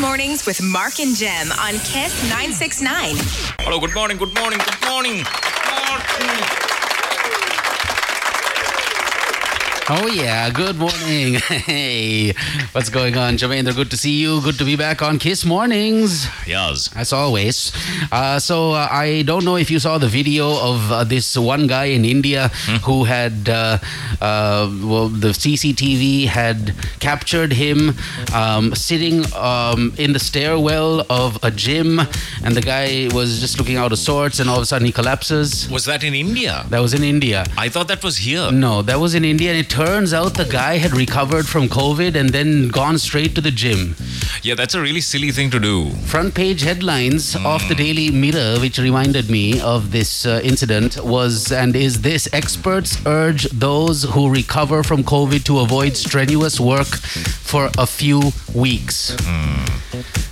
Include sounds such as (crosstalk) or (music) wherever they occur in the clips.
Mornings with Mark and Jem on Kiss 969. Hello, good morning, good morning, good morning. Oh yeah, good morning. (laughs) Hey, what's going on, Jermaine? Good to see you. Good to be back on Kiss Mornings. Yes. As always. Uh, so uh, I don't know if you saw the video of uh, this one guy in India who had, uh, uh, well, the CCTV had captured him um, sitting um, in the stairwell of a gym, and the guy was just looking out of sorts, and all of a sudden he collapses. Was that in India? That was in India. I thought that was here. No, that was in India. And it turns out the guy had recovered from COVID and then gone straight to the gym. Yeah, that's a really silly thing to do. Front page headlines of the Daily Mirror, which reminded me of this uh, incident, was and is this experts urge those who recover from COVID to avoid strenuous work for a few weeks.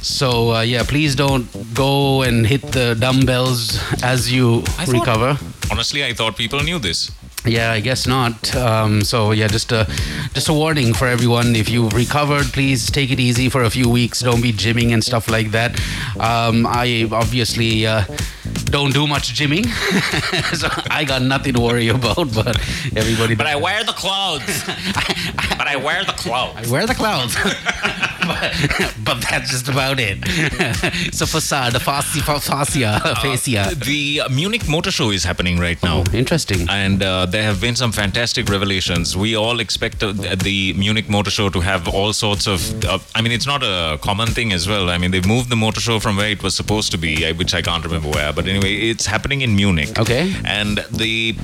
So, uh, yeah, please don't go and hit the dumbbells as you thought- recover. Honestly, I thought people knew this. Yeah, I guess not. Um, so yeah, just a just a warning for everyone. If you've recovered, please take it easy for a few weeks. Don't be gymming and stuff like that. Um, I obviously uh, don't do much gymming, (laughs) so I got nothing to worry about. But everybody, But I wear the clothes. (laughs) but I wear the clothes. I wear the clothes. (laughs) but, (laughs) but that's just about it. (laughs) so facade, fascia, fascia, fascia. The Munich Motor Show is happening right now. Interesting. And uh, there have been some fantastic revelations. We all expect uh, the Munich Motor Show to have all sorts of. Uh, I mean, it's not a common thing as well. I mean, they've moved the motor show from where it was supposed to be, uh, which I can't remember where. But anyway, it's happening in Munich. Okay. And the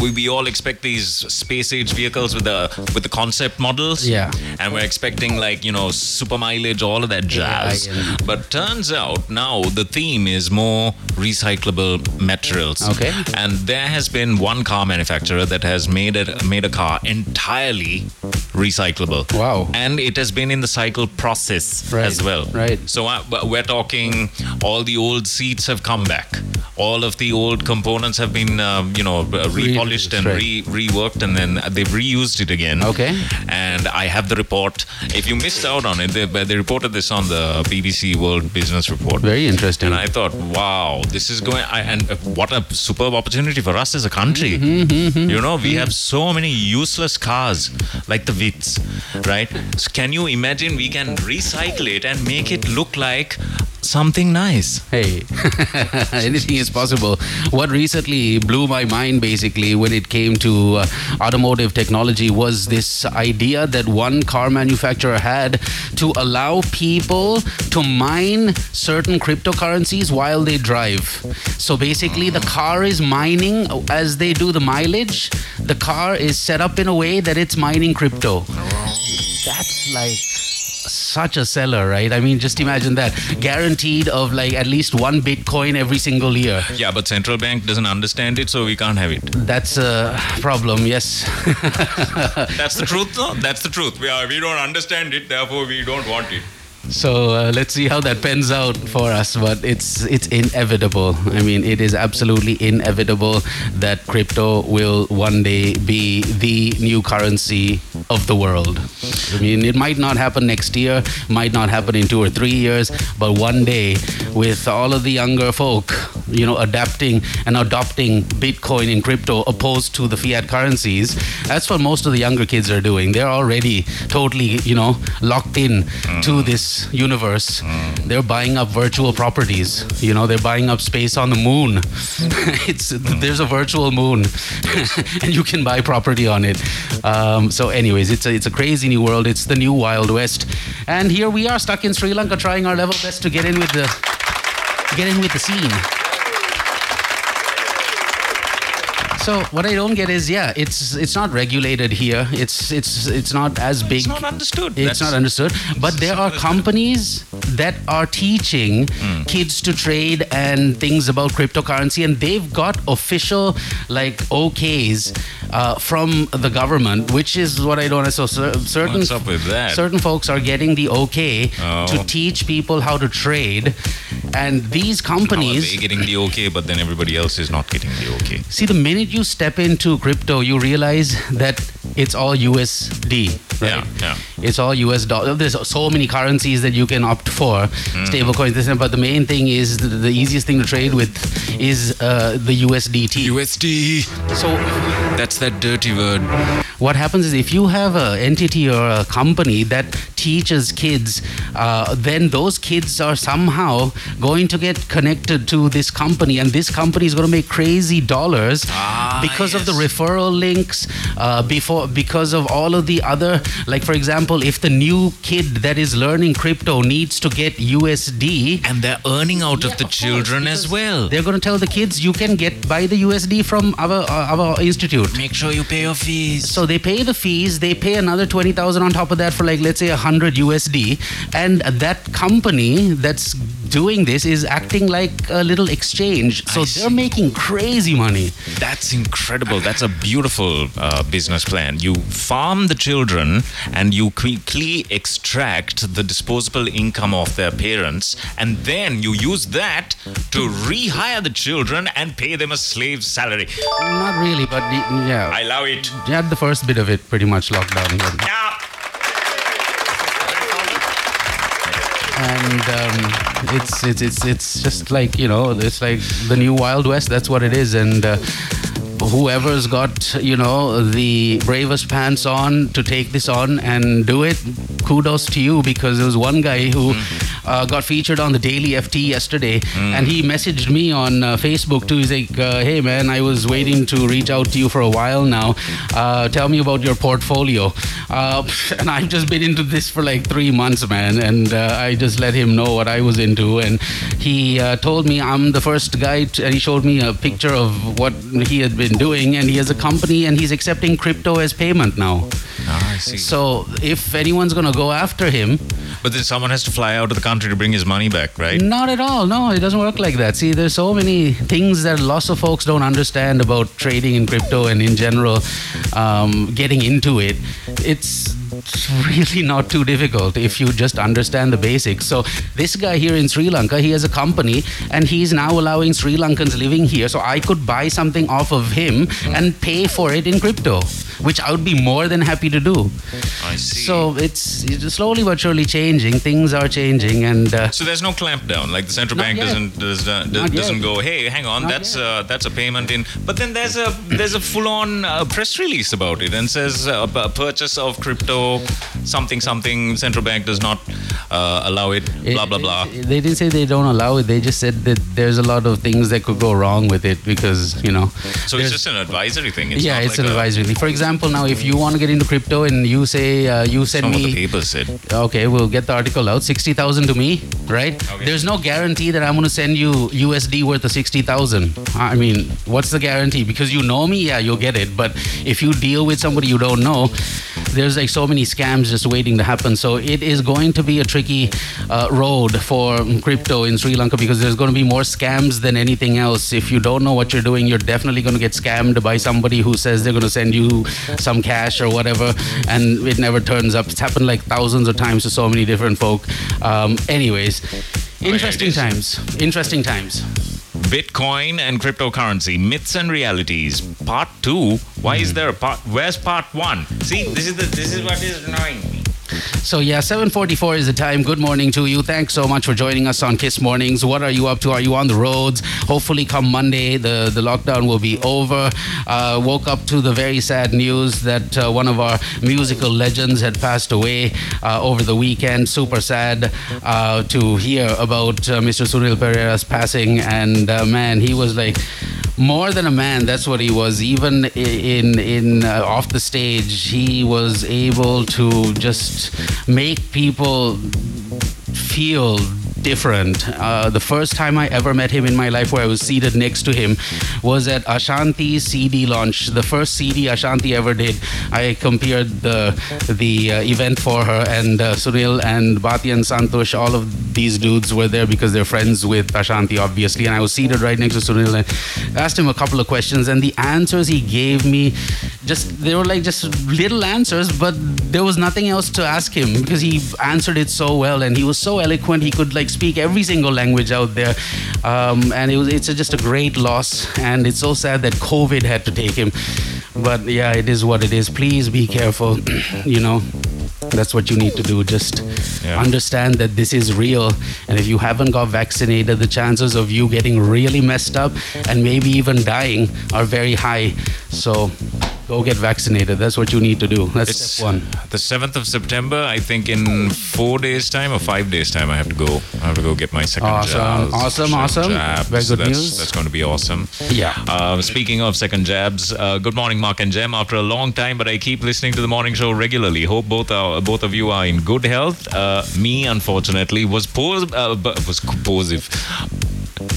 we, we all expect these space age vehicles with the with the concept models. Yeah. And we're expecting like you know super mileage, all of that jazz. yeah. But turns out now the theme is more recyclable materials. Okay. And there has been one car manufacturer that has made it made a car entirely recyclable. Wow. And it has been in the cycle process Right, as well. right. So uh, we're talking all the old seats have come back. All of the old components have been, um, you know, uh, repolished and right. re- reworked, and then they've reused it again. Okay. And I have the report. If you missed out on it, they, they reported this on the BBC World Business Report. Very interesting. And I thought, wow, this is going. I, and uh, what a superb opportunity for us as a country. Mm-hmm, You know, we have so many useless cars like the Vitz, right? So can you imagine we can recycle it and make it look like something nice? Hey, (laughs) anything is possible. What recently blew my mind basically when it came to uh, automotive technology was this idea that one car manufacturer had to allow people to mine certain cryptocurrencies while they drive. So basically, the car is mining as they do the mileage, the car is set up in a way that it's mining crypto. That's like such a seller, right? I mean, just imagine that. Guaranteed of like at least one Bitcoin every single year. Yeah, but central bank doesn't understand it, so we can't have it. That's a problem, yes. (laughs) That's the truth, though. That's the truth. We are. We don't understand it, therefore we don't want it. So uh, let's see how that pans out for us. But it's it's inevitable. I mean, it is absolutely inevitable that crypto will one day be the new currency of the world. I mean, it might not happen next year, might not happen in two or three years, but one day, with all of the younger folk, you know, adapting and adopting Bitcoin and crypto opposed to the fiat currencies, that's what most of the younger kids are doing. They're already totally, you know, locked in to this universe. They're buying up virtual properties. You know, they're buying up space on the moon. (laughs) it's there's a virtual moon, (laughs) and you can buy property on it. Um, so, anyways, it's a it's a crazy new world. It's the new Wild West, and here we are stuck in Sri Lanka, trying our level best to get in with the get in with the scene. So what I don't get is, yeah, it's it's not regulated here. It's it's it's not as big. It's not understood. It's That's- not understood. But there are simple as that. companies that are teaching Hmm. kids to trade and things about cryptocurrency, and they've got official like OKs uh, from the government, which is what I don't. understand. So certain What's up with that? certain folks are getting the okay Oh. to teach people how to trade, and these companies. they getting the okay, but then everybody else is not getting the okay? See, the minute you step into crypto, you realize that it's all USD. Right? Yeah, yeah. It's all US dollar. There's so many currencies that you can opt for, stable coins. This, and- but the main thing is the, the easiest thing to trade with is uh, the USDT. USD. so That's that dirty word. what happens is if you have an entity or a company that teaches kids, uh, then those kids are somehow going to get connected to this company, and this company is going to make crazy dollars Ah, because of the referral links, uh, before because of all of the other, like for example, if the new kid that is learning crypto needs to get USD. And they're earning out of the children as well. They're going to tell the kids you can get buy the USD from our our institute. Make sure you pay your fees. So they pay the fees, they pay another 20,000 on top of that for like let's say 100 USD and that company that's doing this is acting like a little exchange. So I they're see. making crazy money. That's incredible. That's a beautiful uh, business plan. You farm the children and you quickly extract the disposable income of their parents, and then you use that to rehire the children and pay them a slave salary. Not really, but yeah. I love it. You had the first bit of it pretty much locked down. Yeah. and um, it's it's it's it's just like you know it's like the new wild west that's what it is and uh, whoever's got you know the bravest pants on to take this on and do it kudos to you because there was one guy who uh, got featured on the daily ft yesterday and he messaged me on uh, facebook too. He's like uh, hey man i was waiting to reach out to you for a while now. Uh, tell me about your portfolio. Uh, (laughs) and i've just been into this for like three months man and uh, i just let him know what i was into and he uh, told me i'm the first guy to, and he showed me a picture of what he had been doing and he has a company and he's accepting crypto as payment now Ah, I see. so if anyone's going to go after him But then someone has to fly out of the country to bring his money back, right? not at all. No, it doesn't work like that. See, there's so many things that lots of folks don't understand about trading in crypto and in general um, getting into it. It's really not too difficult if you just understand the basics. So this guy here in Sri Lanka, he has a company and he's now allowing Sri Lankans living here. So I could buy something off of him and pay for it in crypto, which I would be more than happy to do. I see. So it's, it's slowly but surely changing. Things are changing and. Uh, So there's no clampdown. Like the central bank yet. doesn't does, uh, yet. doesn't go. Hey, hang on, Not that's uh, that's a payment in. But then there's a there's a full on uh, press release about it and says uh, a purchase of crypto something something central bank does not uh, allow it. Blah blah blah. It- They didn't say they don't allow it. They just said that there's a lot of things that could go wrong with it because you know. So it's just an advisory thing. It's yeah, it's like an advisory thing. For example, now if you want to get into crypto and you say uh, you send of the me, said. okay, we'll get the article out, sixty thousand to me, right? Okay. There's no guarantee that I'm going to send you USD worth of sixty thousand. I mean, what's the guarantee? Because you know me, yeah, you'll get it. But if you deal with somebody you don't know, there's like so many scams just waiting to happen. So it is going to be a tricky uh, road for crypto in Sri Lanka because there's going to be more scams than anything else. If you don't know what you're doing, you're definitely going to get scammed by somebody who says they're going to send you some cash or whatever, and it never turns up. It's happened like thousands of times to so many different folk. Um, anyways, interesting times. Interesting times. Bitcoin and cryptocurrency myths and realities part 2 why is there a part where's part 1 see this is the this is what is annoying So yeah, 7:44 is the time. Good morning to you. Thanks so much for joining us on Kiss Mornings. What are you up to? Are you on the roads? Hopefully, come Monday, the the lockdown will be over. Uh, woke up to the very sad news that uh, one of our musical legends had passed away uh, over the weekend. Super sad uh, to hear about uh, Mr. Sunil Perera's passing. And uh, man, he was like more than a man. That's what he was. Even in in uh, off the stage, he was able to just make people feel different. Uh, the first time I ever met him in my life, where I was seated next to him, was at Ashanthi's CD launch. The first CD Ashanthi ever did. I compared the the uh, event for her, and uh, Sunil and Bhati and Santosh, all of these dudes were there because they're friends with Ashanthi, obviously. And I was seated right next to Sunil and asked him a couple of questions, and the answers he gave me, just they were like just little answers, but there was nothing else to ask him because he answered it so well, and he was so eloquent. He could like speak every single language out there, um, and it was it's just a great loss, and it's so sad that COVID had to take him. But yeah, it is what it is. Please be careful, (clears throat) you know. That's what you need to do. Just Yeah. understand that this is real. And if you haven't got vaccinated, the chances of you getting really messed up and maybe even dying are very high. So go get vaccinated. That's what you need to do. That's It's step one. the 7th of September. I think in four days' time or five days' time, I have to go. I have to go get my second Awesome. jabs. Awesome, awesome. jabs. Very good that's, news. That's going to be awesome. Yeah. Uh, speaking of second jabs, uh, good morning, Mark and Jem. After a long time, but I keep listening to the morning show regularly. Hope both are, both of you are in good health. Uh, me, unfortunately, was pos- uh, was positive,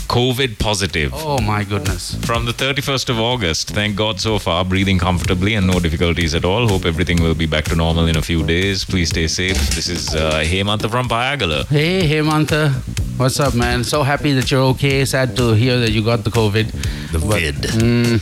COVID positive. Oh my goodness. From the 31st of August, thank God so far, breathing comfortably and no difficulties at all. Hope everything will be back to normal in a few days. Please stay safe. This is uh, Hemantha from Payagala. Hey, Hemantha. What's up, man? So happy that you're okay. Sad to hear that you got the COVID. The But, mm,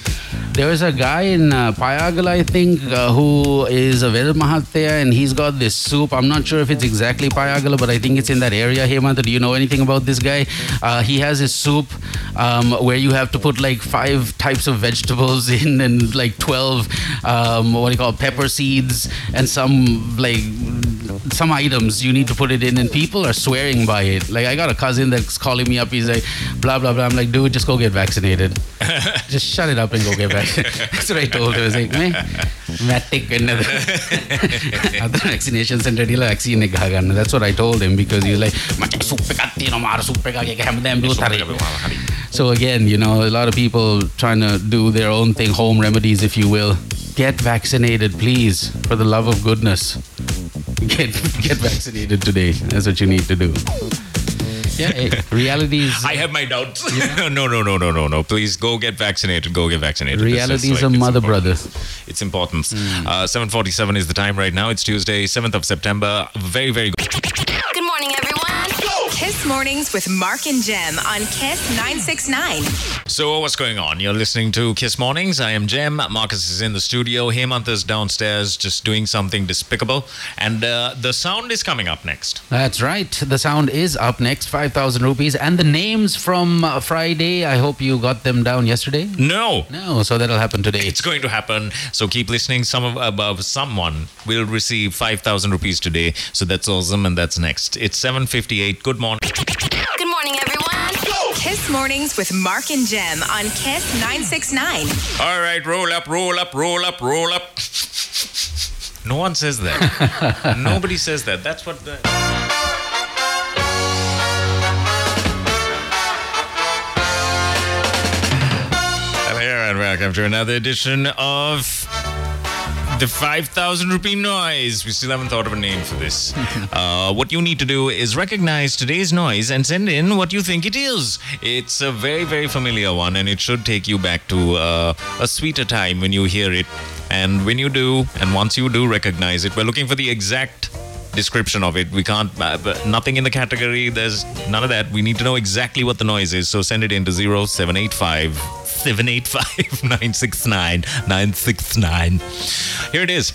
there was a guy in uh, Payagala, I think, uh, who is a Ved Mahathya, and he's got this soup. I'm not sure if it's exactly Payagala, but I think it's in that area. Hemantha, do you know anything about this guy? Uh, he has his soup um, where you have to put like five types of vegetables (laughs) in and like 12, um, what do you call it, pepper seeds and some like some items you need to put it in and people are swearing by it like i got a cousin that's calling me up he's like blah blah blah i'm like dude just go get vaccinated (laughs) just shut it up and go get vaccinated (laughs) That's what I told her. I was like, Matic, another (laughs) other vaccination center, vaccine. That's what I told him because he was like, so again, you know, a lot of people trying to do their own thing, home remedies, if you will. Get vaccinated, please, for the love of goodness. Get get vaccinated today. That's what you need to do. Yeah, hey, reality is (laughs) I have my doubts. (laughs) no, no, no, no, no, no. Please go get vaccinated. Go get vaccinated. This reality is like- a mother important. brother. It's important. Uh, 7.47 is the time right now. It's Tuesday, 7th of September. Very, very good. Good morning, everyone. Kiss Mornings with Mark and Jem on Kiss 969. So, what's going on? You're listening to Kiss Mornings. I am Jem. Marcus is in the studio. Hemant is downstairs just doing something despicable. And uh, the sound is coming up next. That's right. The sound is up next, five thousand rupees, and the names from uh, Friday. I hope you got them down yesterday. No. No, so that'll happen today. It's going to happen. So keep listening. Some of above someone will receive five thousand rupees today. So that's awesome, and that's next. It's seven fifty-eight. Good morning. Good morning, everyone. Kiss Mornings with Mark and Jem on Kiss 969. All right, roll up, roll up, roll up, roll up. No one says that. (laughs) Nobody says that. That's what the. Hello and welcome to another edition of the 5,000 rupee noise. We still haven't thought of a name for this. (laughs) uh, what you need to do is recognize today's noise and send in what you think it is. It's a very, very familiar one, and it should take you back to uh, a sweeter time when you hear it. And when you do, and once you do recognize it, we're looking for the exact description of it. We can't, uh, nothing in the category. There's none of that. We need to know exactly what the noise is. So send it in to 0785 785 969 969. Here it is.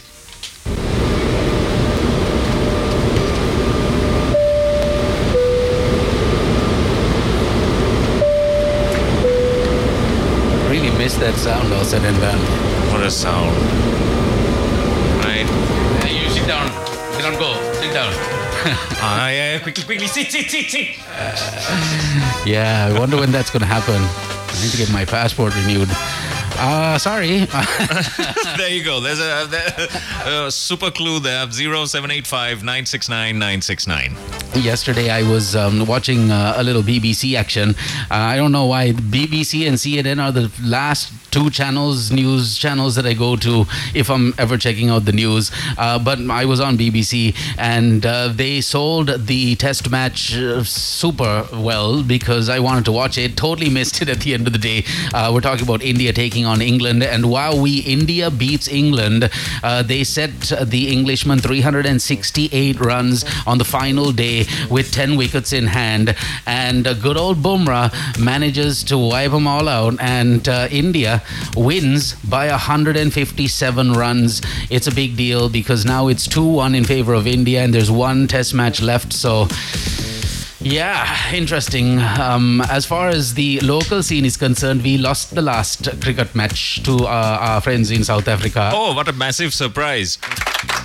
Really miss that sound all said and done. What a sound. Right? Hey, you sit down. Sit down. Go. Sit down. (laughs) Ah, yeah, yeah, quickly, quickly. Sit, sit, sit, sit. Yeah, I wonder when that's gonna happen. I need to get my passport renewed. Uh, sorry. (laughs) there you go. There's a, there, a super clue there 0785 969 969. Yesterday, I was um, watching uh, a little BBC action. Uh, I don't know why BBC and CNN are the last two channels, news channels that I go to if I'm ever checking out the news. Uh, but I was on BBC and uh, they sold the test match uh, super well because I wanted to watch it. Totally missed it at the end of the day. Uh, we're talking about India taking on England. And while we, India beats England, uh, they set the Englishmen 368 runs on the final day with 10 wickets in hand. And good old Bumrah manages to wipe them all out. And uh, Wins by 157 runs. It's a big deal because now it's 2 1 in favor of India and there's one test match left. So. Yeah, interesting. Um, as far as the local scene is concerned, we lost the last cricket match to uh, our friends in South Africa. Oh, what a massive surprise.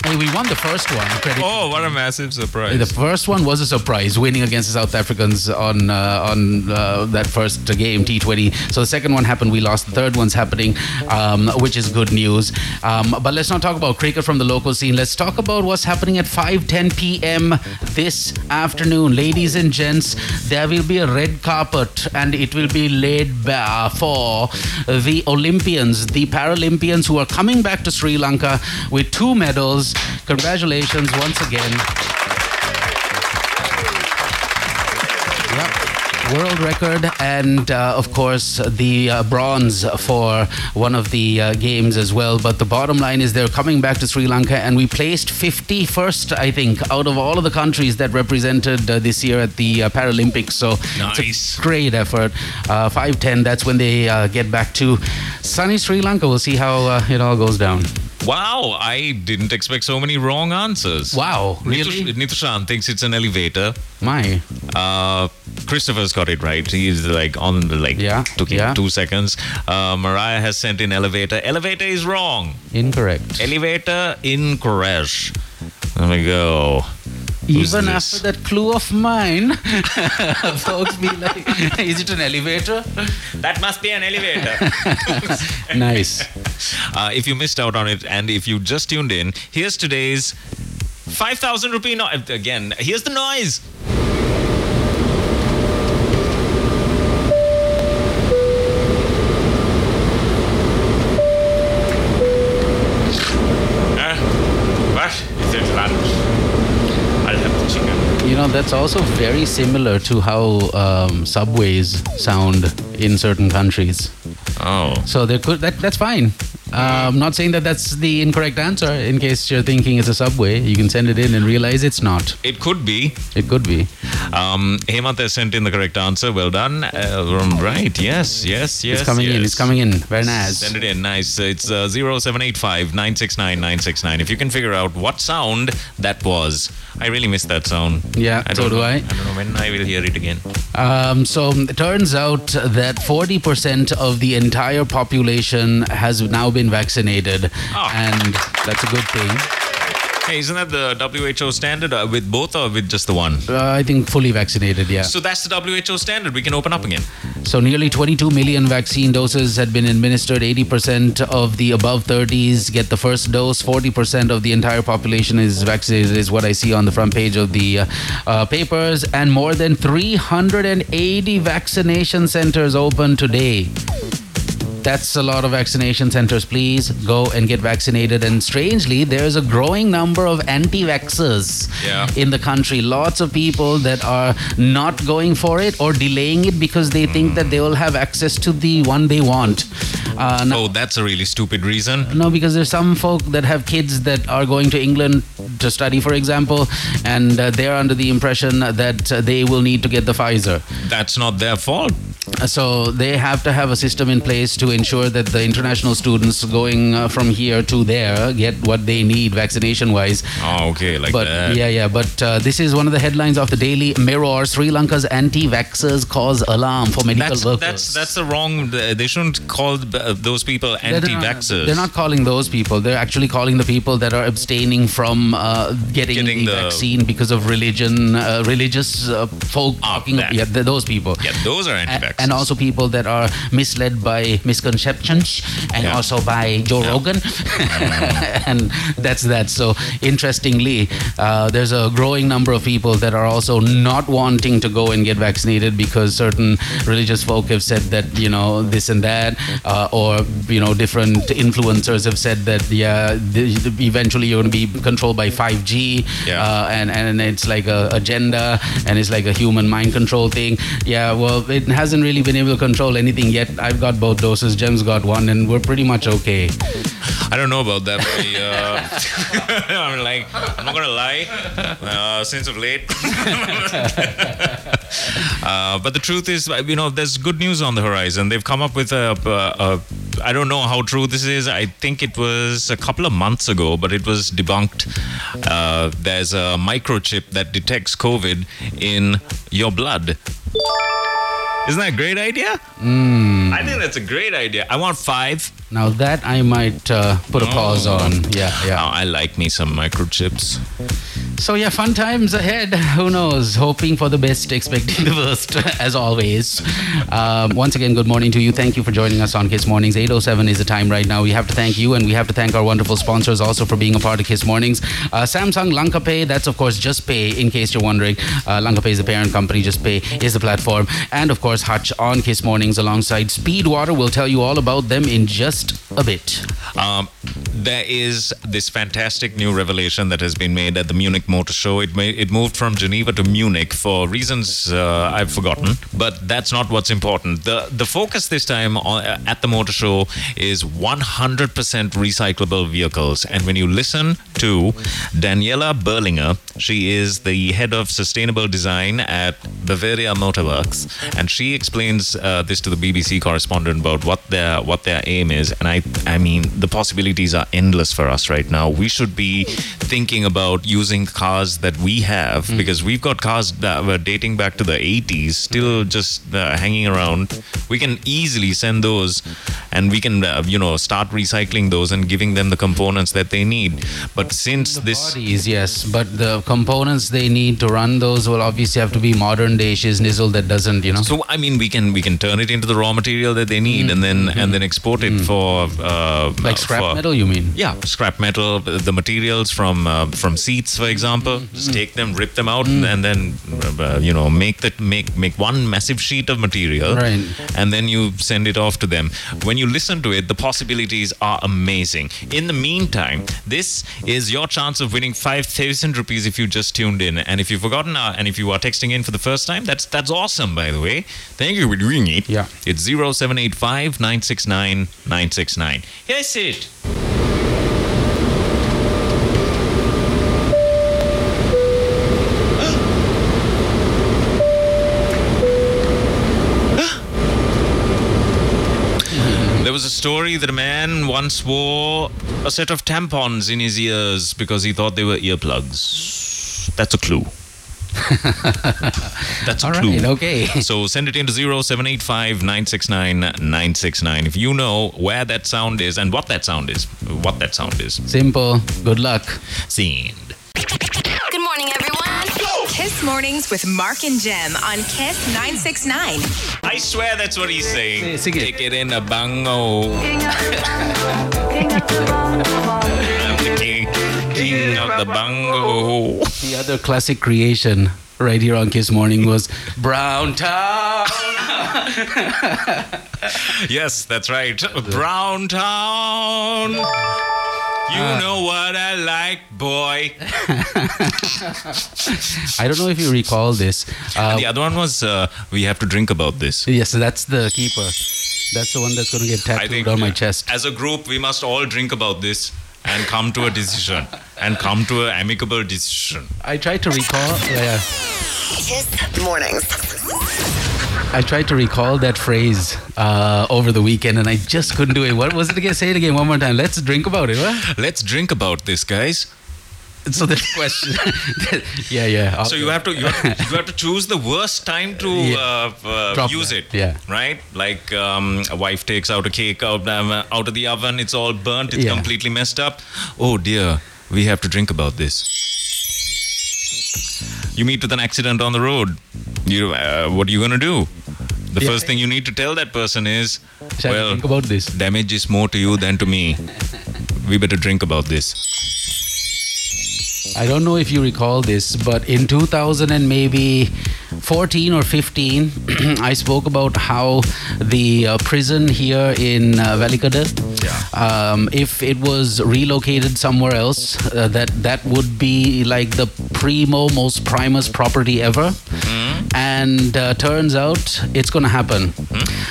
We won the first one. Oh, what a massive surprise. The first one was a surprise, winning against the South Africans on uh, on uh, that first game T20. So the second one happened, we lost. The third one's happening, um, which is good news. Um, but let's not talk about cricket from the local scene. Let's talk about what's happening at 5:10 p.m. this afternoon, ladies and gents. There will be a red carpet, and it will be laid bare for the Olympians, the Paralympians who are coming back to Sri Lanka with two medals. Congratulations once again. Yep. World record and uh, of course the uh, bronze for one of the uh, games as well. But the bottom line is they're coming back to Sri Lanka and we placed 51st, I think, out of all of the countries that represented uh, this year at the uh, Paralympics. So Nice. it's a great effort. Uh, 510, that's when they uh, get back to sunny Sri Lanka. We'll see how uh, it all goes down. Wow, I didn't expect so many wrong answers. Wow, really? Nitush- Nitushan thinks it's an elevator. My. Uh, Christopher's got it right. He's like on the like Yeah, took yeah. two seconds. Uh, Mariah has sent in elevator. Elevator is wrong. Incorrect. Elevator in incorrect. There we go. Who's Even this? after that clue of mine, (laughs) folks be like, is it an elevator? That must be an elevator. (laughs) Nice. uh, if you missed out on it and if you just tuned in, here's today's 5,000 rupee no- Again, here's the noise. Uh, what is it lunch? I'll have the chicken. You know, that's also very similar to how um, subways sound in certain countries. Oh. So there could that, that's fine. Uh, I'm not saying that that's the incorrect answer. In case you're thinking it's a subway, you can send it in and realize it's not. It could be. It could be. Um, Hemant has sent in the correct answer. Well done. Uh, right. Yes, yes, yes. it's coming in. yes. It's coming in. Very nice. Send it in. Nice. It's uh, 0785 969 969. If you can figure out what sound that was. I really missed that sound. Yeah, I so do know. I. I don't know when I will hear it again. Um, so it turns out that 40% of the entire population has now been vaccinated, Ah. and that's a good thing. Hey, isn't that the WHO standard uh, with both or with just the one? Uh, I think fully vaccinated, yeah. So that's the WHO standard. We can open up again. So nearly 22 million vaccine doses had been administered. 80% of the above 30s get the first dose. 40% of the entire population is vaccinated, is what I see on the front page of the uh, uh, papers. And more than 380 vaccination centers open today. That's a lot of vaccination centers. Please go and get vaccinated. And strangely, there's a growing number of anti vaxxers Yeah. in the country. Lots of people that are not going for it or delaying it because they think that they will have access to the one they want. Uh, now, Oh, that's a really stupid reason. no, because there's some folk that have kids that are going to England to study, for example, and uh, they're under the impression that uh, they will need to get the Pfizer. That's not their fault. So they have to have a system in place to ensure that the international students going uh, from here to there get what they need vaccination wise. Oh, okay, like But that. yeah, yeah. But uh, this is one of the headlines of the Daily Mirror: Sri Lanka's anti-vaxxers cause alarm for medical That's, workers. that's that's the wrong. They shouldn't call uh, those people They're not- anti-vaxxers. They're not calling those people. They're actually calling the people that are abstaining from uh, getting, Getting the, the- vaccine because of religion, uh, religious uh, folk. Ah, talking, yeah, those people. Yeah, those are anti-vaxxers. and also people that are misled by misconceptions and Yeah. also by Joe Rogan. (laughs) and that's that. So, interestingly, uh, there's a growing number of people that are also not wanting to go and get vaccinated because certain religious folk have said that, you know, this and that, uh, or, you know, different influencers have said that, yeah, th- eventually you're going to be controlled by 5G. Yeah. Uh, and, and it's like a agenda and it's like a human mind control thing. Yeah, well, it hasn't really been able to control anything yet. I've got both doses, Jem's got one, and we're pretty much okay. I don't know about that. Very, uh, (laughs) I'm like, I'm not gonna lie. Uh, since of late, (laughs) uh, but the truth is, you know, there's good news on the horizon. They've come up with a, a, a. I don't know how true this is. I think it was a couple of months ago, but it was debunked. Uh, there's a microchip that detects COVID in your blood. Isn't that a great idea? I think that's a great idea. I want five. Now that I might uh, put a pause Oh. on. Yeah, yeah. Oh, I like me some microchips. So yeah, fun times ahead. (laughs) Who knows? Hoping for the best, expecting (laughs) the worst, (laughs) as always. Um, once again, good morning to you. Thank you for joining us on Kiss Mornings. 8:07 is the time right now. We have to thank you, and we have to thank our wonderful sponsors also for being a part of Kiss Mornings. Uh, Samsung Lanka Pay. That's of course Just Pay. In case you're wondering, uh, Lanka Pay is the parent company. Just Pay is the platform, and of course Hutch on Kiss Mornings alongside Speedwater. We'll tell you all about them in just a bit. Um, there is this fantastic new revelation that has been made at the Munich Motor Show. It may, it moved from Geneva to Munich for reasons uh, I've forgotten, but that's not what's important. the The focus this time on, uh, at the motor show is 100% recyclable vehicles. And when you listen to Daniela Bohlinger, she is the head of sustainable design at Bavaria Motorworks, and she explains uh, this to the BBC correspondent about what their what their aim is. And I I mean the possibilities are endless for us right now. We should be thinking about using cars that we have because we've got cars that were dating back to the 80s, still just uh, hanging around. We can easily send those, and we can uh, you know start recycling those and giving them the components that they need. But since this Bodies, yes, but the components they need to run those will obviously have to be modern day shiz nizzle that doesn't, you know. So I mean, we can we can turn it into the raw material that they need, and then and then export it for uh, like uh, scrap for- metal, you mean? Yeah, scrap metal, the materials from uh, from seats, for example. Just take them, rip them out, and then uh, you know make that make make one massive sheet of material, Right. and then you send it off to them. When you listen to it, the possibilities are amazing. In the meantime, this is your chance of winning five thousand rupees if you just tuned in. And if you've forgotten, uh, and if you are texting in for the first time, that's that's awesome. By the way, thank you for doing it. Yeah. It's 0785 969 969. Here's it. There was a story that a man once wore a set of tampons in his ears because he thought they were earplugs. That's a clue. (laughs) That's a All clue. right, okay. (laughs) So send it into 0785 969 969 if you know where that sound is and what that sound is. What that sound is. Simple. Good luck. Seen. Good morning, everyone. Kiss Mornings with Mark and Jem on Kiss 969. I swear that's what he's saying. Sing it. Take it in a bango. (laughs) I'm the king, king of the bango. The other classic creation right here on Kiss Morning was Brown Town. (laughs) Yes, that's right. Brown Town. You know what I like, boy. (laughs) I don't know if you recall this. Uh, the other one was uh, we have to drink about this. yes, that's the keeper. That's the one that's going to get tattooed think on my uh, chest. As a group, we must all drink about this and come to a decision and come to an amicable decision. I tried to recall. Yeah, Kiss Mornings. I tried to recall that phrase uh, over the weekend, and I just couldn't do it. What was it again? Say it again one more time. Let's drink about it. What? Let's drink about this, guys. (laughs) So the question. (laughs) yeah, yeah. So you have to you have, (laughs) you have to choose the worst time to Yeah. uh, uh, use it. yeah. Right. Like um, a wife takes out a cake out um, out of the oven. It's all burnt. It's Yeah. completely messed up. Oh dear. We have to drink about this. You meet with an accident on the road. You uh, what are you gonna do? The Yeah. first thing you need to tell that person is, Shall we well, think about this? damage is more to you than to me. We better drink about this. I don't know if you recall this, but in 2000 and maybe 14 or 15, (clears throat) I spoke about how the uh, prison here in uh, Welikada, um, if it was relocated somewhere else, uh, that that would be like the primo, most primus property ever. And uh, turns out it's going to happen.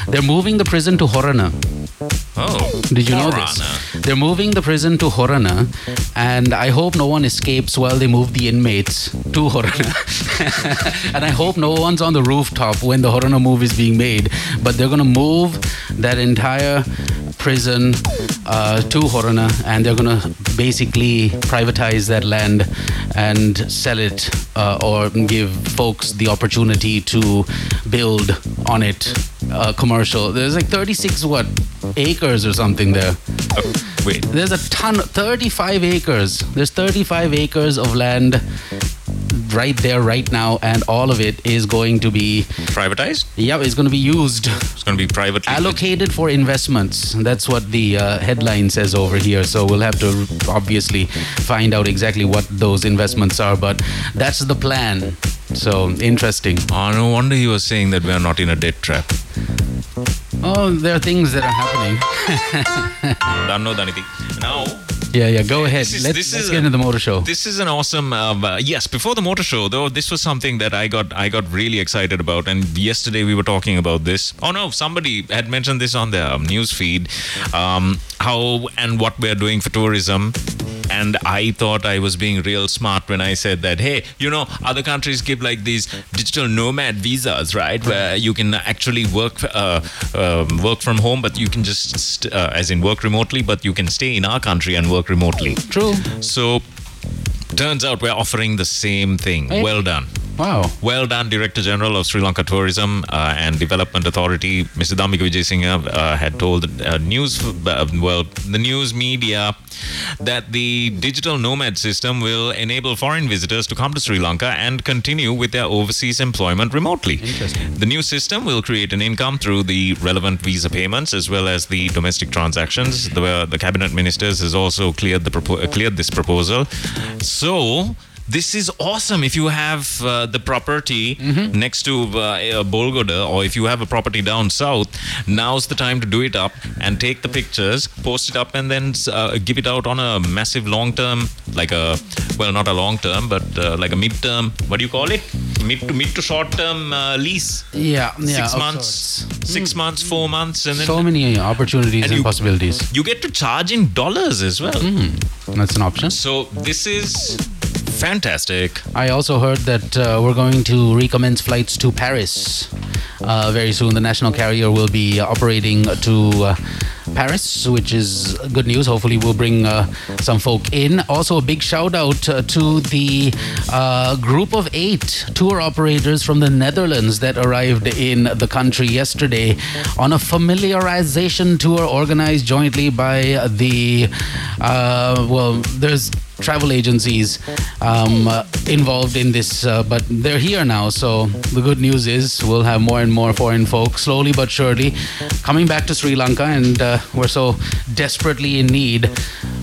They're moving the prison to Horana. Oh, Did you know this? They're moving the prison to Horana, and I hope no one escapes while they move the inmates to Horana. (laughs) and I hope no one's on the rooftop when the Horana move is being made. But they're going to move that entire prison uh, to Horana, and they're going to basically privatize that land and sell it uh, or give folks the opportunity to build on it uh, commercial. There's like 36 what acres or something there. Uh, wait. There's a ton, 35 acres. There's 35 acres of land right there, right now, and all of it is going to be privatized. Yeah, it's going to be used. It's going to be privately allocated for investments. That's what the uh, headline says over here. So we'll have to obviously find out exactly what those investments are, but that's the plan. So interesting. Oh, no wonder he was saying that we are not in a debt trap. Oh, there are things that are happening. (laughs) now, yeah, yeah. Go ahead. Is, let's, let's get into the motor show. This is an awesome. Uh, yes, before the motor show, though, this was something that I got I got really excited about. And yesterday we were talking about this. Oh no, somebody had mentioned this on their news feed. Um, how and what we are doing for tourism and I thought I was being real smart when I said that, hey, you know, other countries give like these digital nomad visas, right? Where you can actually work uh, uh, work from home, but you can just, uh, as in work remotely, but you can stay in our country and work remotely. True. So turns out we're offering the same thing. Hey. Well done. Wow. Well done, Director General of Sri Lanka Tourism uh, and Development Authority, Mr. Dhammika Wijayasinghe, uh, had told uh, news, uh, well, the news media that the digital nomad system will enable foreign visitors to come to Sri Lanka and continue with their overseas employment remotely. Interesting. The new system will create an income through the relevant visa payments as well as the domestic transactions. The, the cabinet ministers has also cleared the propo- cleared this proposal. So so this is awesome if you have uh, the property mm-hmm. next to uh, Bolgoda or if you have a property down south now's the time to do it up and take the pictures post it up and then uh, give it out on a massive long term like a well not a long term but uh, like a mid term what do you call it? Mid to mid to short term uh, lease. Yeah, yeah six months. six mm. months four months and then so many opportunities and, and you, possibilities. you get to charge in dollars as well. Mm. that's an option. So this is Fantastic. I also heard that uh, we're going to recommence flights to Paris uh, very soon. The national carrier will be operating to uh, Paris, which is good news. Hopefully, we'll bring uh, some folk in. Also, a big shout out uh, to the group of eight tour operators from the Netherlands that arrived in the country yesterday on a familiarization tour organized jointly by the, well, there's travel agencies um, uh, involved in this, uh, but they're here now. So the good news is we'll have more and more foreign folk, slowly but surely, coming back to Sri Lanka, and uh, we're so desperately in need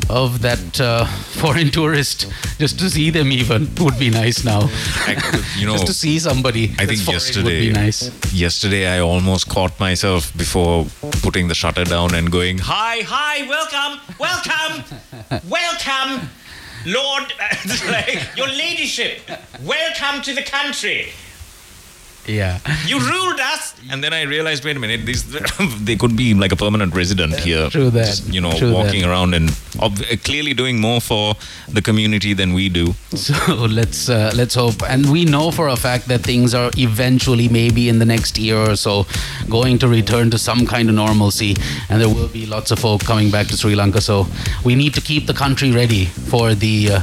of that uh, (laughs) foreign tourist. Just to see them, even would be nice now. I, you (laughs) know, just to see somebody. I think yesterday would be nice. Yesterday, I almost caught myself before putting the shutter down and going, "Hi, hi, welcome, welcome, welcome." Lord, (laughs) like, your ladyship, welcome to the country. Yeah. You ruled us. And then I realized, wait a minute, these (laughs) they could be like a permanent resident here. True that. Just, you know, True walking that. around and ob- clearly doing more for the community than we do. So (laughs) let's uh, let's hope. And we know for a fact that things are eventually, maybe in the next year or so, going to return to some kind of normalcy, and there will be lots of folk coming back to Sri Lanka. So we need to keep the country ready for the. Uh,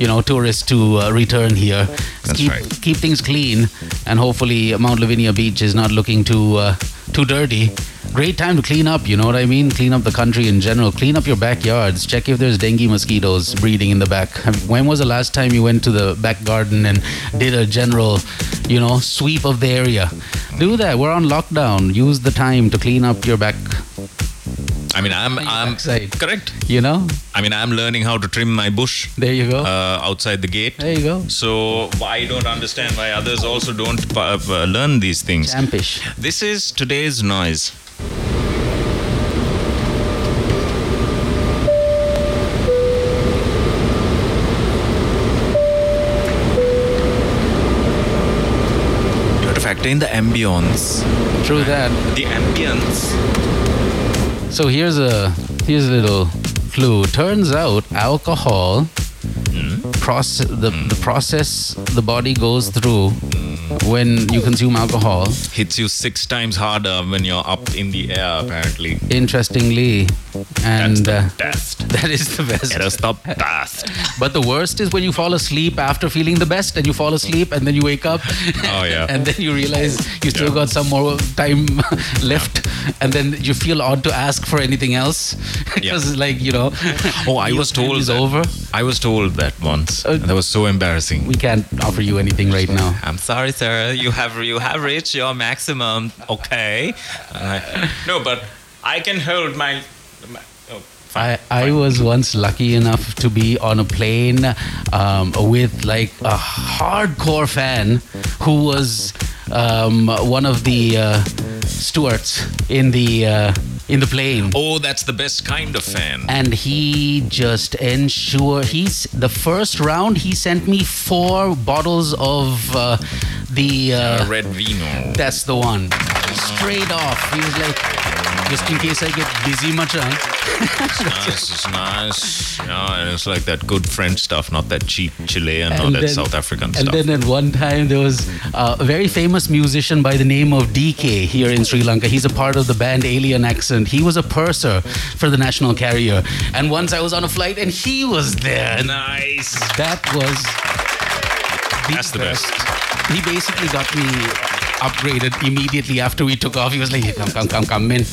you know tourists to uh, return here. That's keep, right. Keep things clean, and hopefully Mount Lavinia Beach is not looking too uh, too dirty. Great time to clean up. You know what I mean? Clean up the country in general. Clean up your backyards. Check if there's dengue mosquitoes breeding in the back. When was the last time you went to the back garden and did a general, you know, sweep of the area? Do that. We're on lockdown. Use the time to clean up your back I mean, I'm I'm correct. You know. I mean, I'm learning how to trim my bush. There you go. Uh, outside the gate. There you go. So I don't understand why others also don't uh, learn these things. Champish. This is today's noise. You have to factor in the ambience. True that. The ambience so here's a here's a little clue. Turns out alcohol. Process the, the process the body goes through when you consume alcohol. Hits you six times harder when you're up in the air, apparently. Interestingly, and That's uh, the best. (laughs) that is the best. It is the best. But the worst is when you fall asleep after feeling the best, and you fall asleep, and then you wake up. Oh, yeah. (laughs) and then you realize you still Yeah. got some more time (laughs) left, and then you feel odd to ask for anything else because, like you know. Oh, I was told that. over. I was told that once. Uh, that was so embarrassing. We can't offer you anything right now. I'm sorry, sir. You have you have reached your maximum. Okay. And I- no, but I can hold my. my oh, I. I was once lucky enough to be on a plane um, with like a hardcore fan who was um, one of the uh, stewards in the uh, in the plane. Oh, that's the best kind of fan. And he just ensured he's the first round. He sent me four bottles of uh, the. Uh, Red vino. that's the one. Straight off, he was like, just in case I get busy much, huh? nice, it's nice. Yeah, and it's like that good French stuff, not that cheap Chilean or And that then- South African And stuff. then at one time there was a very famous musician by the name of DK here in Sri Lanka. He's a part of the band Alien Accent. He was a purser for the national carrier. And once I was on a flight and he was there. Nice. that was That's the best. He basically got me upgraded immediately after we took off. He was like, "Hey, come, come, come, come, man.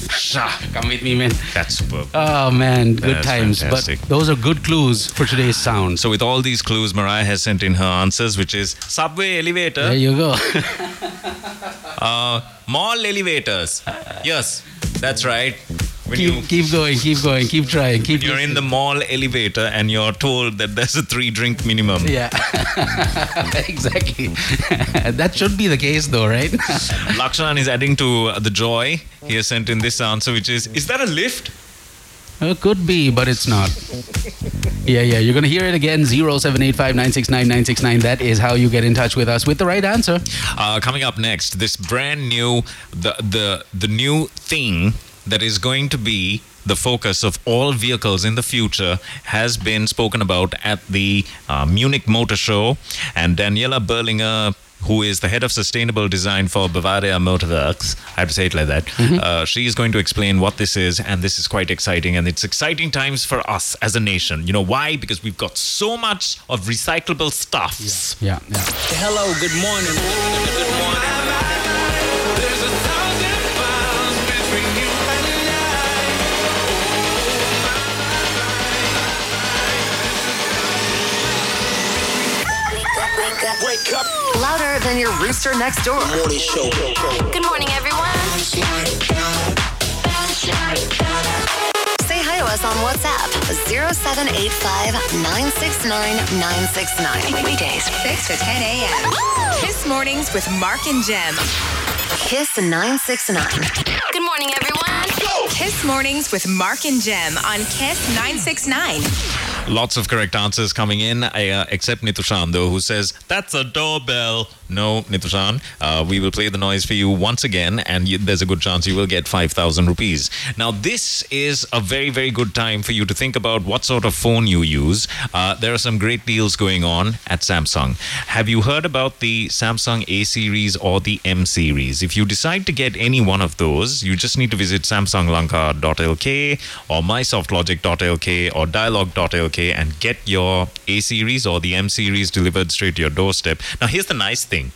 Come with me, man. That's superb. Oh, man. Good That's times. fantastic. But those are good clues for today's sound. So with all these clues, Mariah has sent in her answers, which is subway elevator, There you go. (laughs) uh, mall elevators. Yes, that's right. When you keep, keep going, keep going, keep trying, keep you're in the mall elevator and you're told that there's a three drink minimum. Yeah, (laughs) exactly. (laughs) that should be the case, though, right? (laughs) Lakshan is adding to the joy. He has sent in this answer, which is Is that a lift? it could be, but it's not. Yeah, yeah. You're gonna hear it again. Zero seven eight five nine six nine nine six nine. That is how you get in touch with us with the right answer. Uh, coming up next, this brand new, the, the, the new thing that is going to be the focus of all vehicles in the future has been spoken about at the uh, Munich Motor Show. And Daniela Bohlinger, who is the head of sustainable design for Bavaria Motorworks, I have to say it like that, uh, she is going to explain what this is. And this is quite exciting. And it's exciting times for us as a nation. You know why? Because we've got so much of recyclable stuffs. Yeah, yeah. Hello, good morning. Good morning. Wake up. Louder than your rooster next door. Morning show. Good morning, everyone. Say hi to us on WhatsApp 0785 969 969. Weekdays, 6 to 10 a.m. Kiss Mornings with Mark and Jem. Kiss 969. Good morning, everyone. Kiss Mornings with Mark and Jem on Kiss 969. Lots of correct answers coming in, uh, except Nitushan, though, who says, That's a doorbell. No, Nitushan, uh, we will play the noise for you once again, and you, there's a good chance you will get 5,000 rupees. Now, this is a very, very good time for you to think about what sort of phone you use. Uh, there are some great deals going on at Samsung. Have you heard about the Samsung A series or the M series? If you decide to get any one of those, you just need to visit samsunglanka.lk or mysoftlogic.lk or dialog.lk and get your A series or the M series delivered straight to your doorstep. Now, here's the nice thing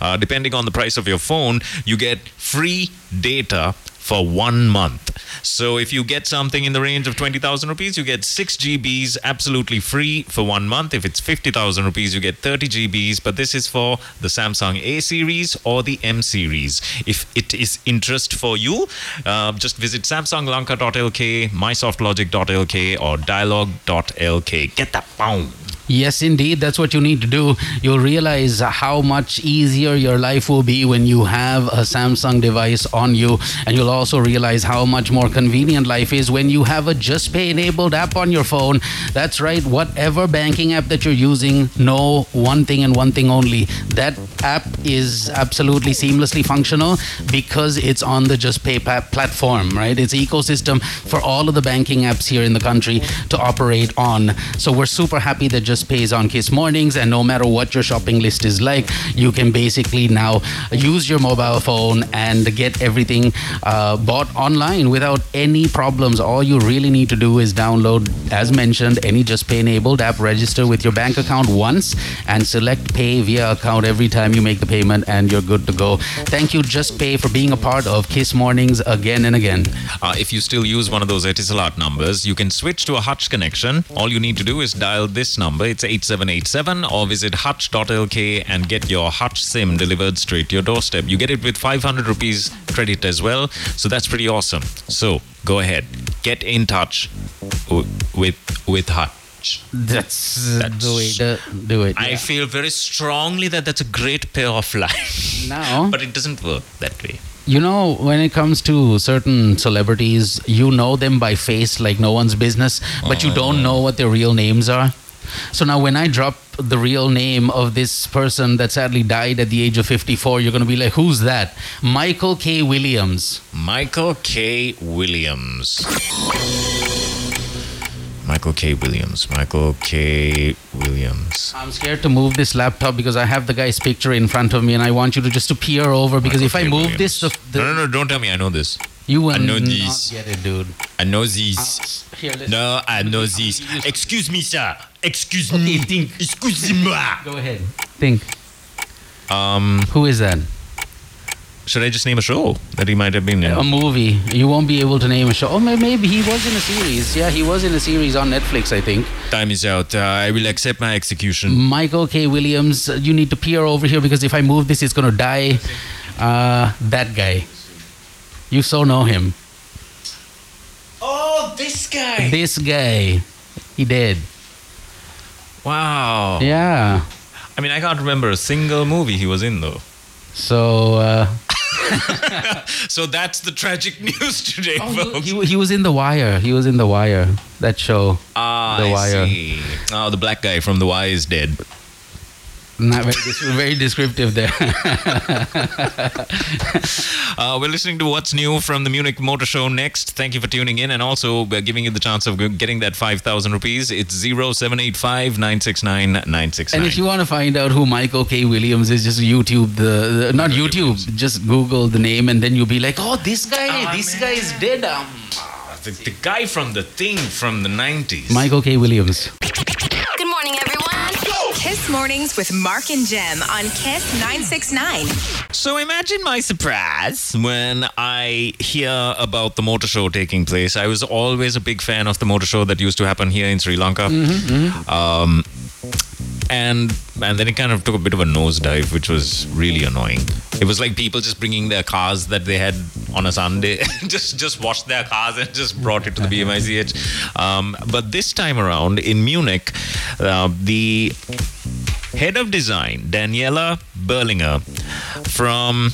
uh, depending on the price of your phone, you get free data for one month. So if you get something in the range of 20,000 rupees, you get 6 GBs absolutely free for one month. If it's 50,000 rupees, you get 30 GBs. But this is for the Samsung A series or the M series. If it is interest for you, uh, just visit samsunglanka.lk, mysoftlogic.lk, or dialog.lk. Get that pound. Yes, indeed. That's what you need to do. You'll realize how much easier your life will be when you have a Samsung device on you. And you'll also realize how much more convenient life is when you have a Just Pay enabled app on your phone. That's right. Whatever banking app that you're using, know one thing and one thing only. That app is absolutely seamlessly functional because it's on the Just Pay platform, right? It's ecosystem for all of the banking apps here in the country to operate on. So we're super happy that Just Just Pays on Kiss Mornings, and no matter what your shopping list is like, you can basically now use your mobile phone and get everything uh, bought online without any problems. All you really need to do is download, as mentioned, any Just Pay enabled app, register with your bank account once, and select Pay via account every time you make the payment, and you're good to go. Thank you, Just Pay, for being a part of Kiss Mornings again and again. Uh, if you still use one of those Etisalat numbers, you can switch to a Hutch connection. All you need to do is dial this number. It's 8787 or visit hutch.lk and get your Hutch SIM delivered straight to your doorstep. You get it with 500 rupees credit as well. So that's pretty awesome. So go ahead, get in touch with with Hutch. That's, That's- the way to do it. I yeah. feel very strongly that that's a great payoff line. (laughs) now, (laughs) but it doesn't work that way. You know, when it comes to certain celebrities, you know them by face like no one's business, but you oh. don't know what their real names are. So now, when I drop the real name of this person that sadly died at the age of 54, you're going to be like, who's that? Michael K. Williams. Michael K. Williams. Michael K. Williams. Michael K. Williams. I'm scared to move this laptop because I have the guy's picture in front of me and I want you to just to peer over because if I Michael K. move this, the, the, no, no, no! Don't tell me I know this. You will I know not these. get it, dude. I know these. Here, listen. No, I know this. Excuse me, sir. Excuse Okay, me. think. Excuse me. Go ahead. Think. Um, Who is that? should I just name a show that he might have been in? a movie. You won't be able to name a show. Oh, maybe he was in a series. Yeah, he was in a series on Netflix, I think. Time is out. Uh, I will accept my execution. Michael K. Williams, uh, you need to peer over here because if I move this, it's going to die. Uh, that guy. You so know him. Oh, this guy. This guy. He did. Wow. Yeah. I mean, I can't remember a single movie he was in, though. So, uh, (laughs) So that's the tragic (laughs) news today, oh, folks. he, he, he was in The Wire. He was in The Wire. That show. Ah, The I Wire. see. Oh, the black guy from The Wire is dead. Not very, dis- very descriptive there. (laughs) Uh, we're listening to what's new from the Munich Motor Show next. Thank you for tuning in, and also giving you the chance of getting that five thousand rupees. It's zero seven eight five nine six nine nine six And if you want to find out who Michael K. Williams is, just YouTube the, the not YouTube, just Google the name, and then you'll be like, oh, this guy, Ah, this guy is dead. Um, the, the guy from the thing from the nineties. Michael K. Williams. Good morning, everyone. Kiss Mornings with Mark and Jem on Kiss 969. So imagine my surprise when I hear about the motor show taking place. I was always a big fan of the motor show that used to happen here in Sri Lanka. Um, and and then it kind of took a bit of a nosedive, which was really annoying. It was like people just bringing their cars that they had on a Sunday, (laughs) just just washed their cars and just brought it to the BMICH. Um, but this time around in Munich, uh, the head of design, Daniela Bohlinger, from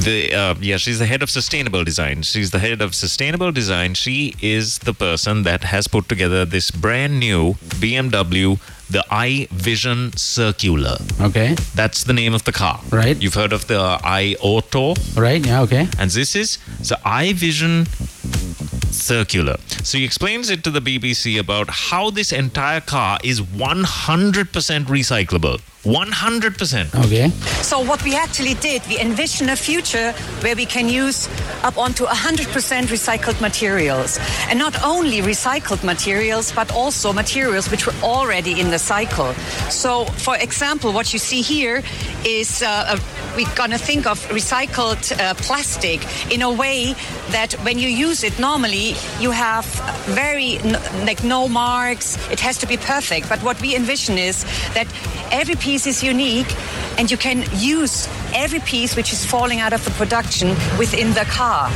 the uh, yeah, she's the head of sustainable design. She's the head of sustainable design. She is the person that has put together this brand new BMW, the i Vision Circular. Okay. That's the name of the car. Right. You've heard of the i Auto. Right. Yeah. Okay. and this is the i Vision Circular. So he explains it to the BBC about how this entire car is 100% recyclable. 100%. Okay. So what we actually did, we envision a future where we can use up onto 100% recycled materials. And not only recycled materials, but also materials which were already in the cycle. So, for example, what you see here is uh, a, we're going to think of recycled uh, plastic in a way that when you use it normally, you have very, n- like no marks. It has to be perfect. But what we envision is that every piece is unique and you can use every piece which is falling out of the production within the car.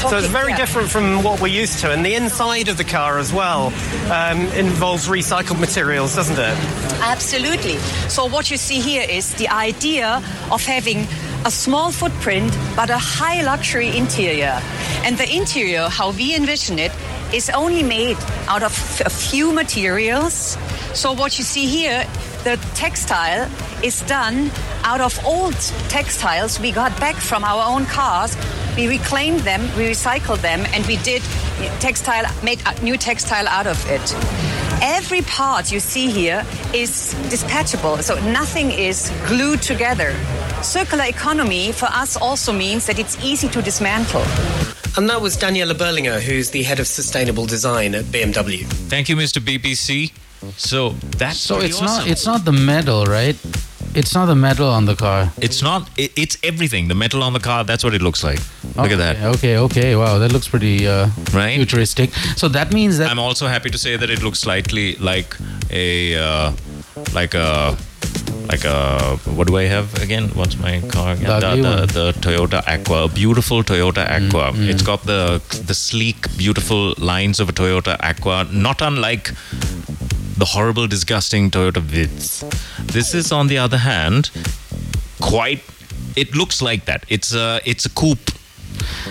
So it's very Yeah. different from what we're used to, and the inside of the car as well um, involves recycled materials, doesn't it? Absolutely. So what you see here is the idea of having a small footprint but a high luxury interior. And the interior, how we envision it, is only made out of a few materials. So what you see here, the textile is done out of old textiles we got back from our own cars. We reclaimed them, we recycled them, and we did textile, made a new textile out of it. Every part you see here is dispatchable, so nothing is glued together. Circular economy for us also means that it's easy to dismantle. And that was Daniela Bohlinger, who's the head of sustainable design at BMW. Thank you, Mr. BBC. So that's So it's not it's not the metal, right? It's not the metal on the car. It's not. It, it's everything. The metal on the car. That's what it looks like. Look at that. Okay, okay. Wow, that looks pretty uh, Right? futuristic. So that means that I'm also happy to say that it looks slightly like a uh, like a like a what do I have again? What's my car again? The the, the, the Toyota Aqua, a beautiful Toyota Aqua. It's got the the sleek, beautiful lines of a Toyota Aqua, not unlike the horrible, disgusting Toyota Vitz. This is, on the other hand, quite. It looks like that. It's a it's a coupe,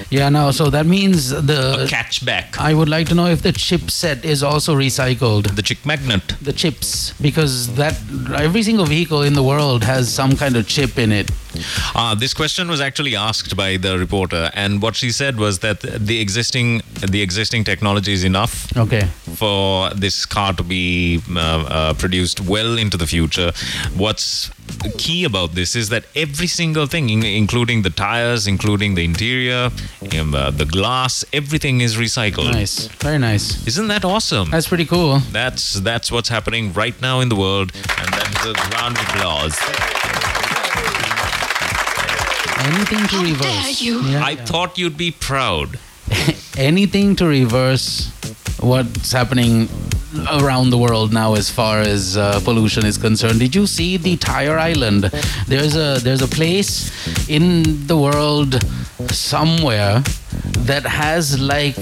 yeah. No, so that means a the. hatchback. I would like to know if the chipset is also recycled. The chip magnet. The chips, because that every single vehicle in the world has some kind of chip in it. Uh, this question was actually asked by the reporter, and what she said was that the existing the existing technology is enough Okay. For this car to be uh, uh, produced well into the future. What's key about this is that every single thing, in- including the tires, including the interior, um, uh, the glass, everything is recycled. Nice. Very nice. Isn't that awesome? That's pretty cool. That's that's what's happening right now in the world, and that's a round of applause. Anything to reverse. Dare Yeah, I thought you'd be proud. (laughs) anything to reverse what's happening around the world now as far as uh, pollution is concerned. Did you see the Tire Island? There's a there's a place in the world somewhere that has like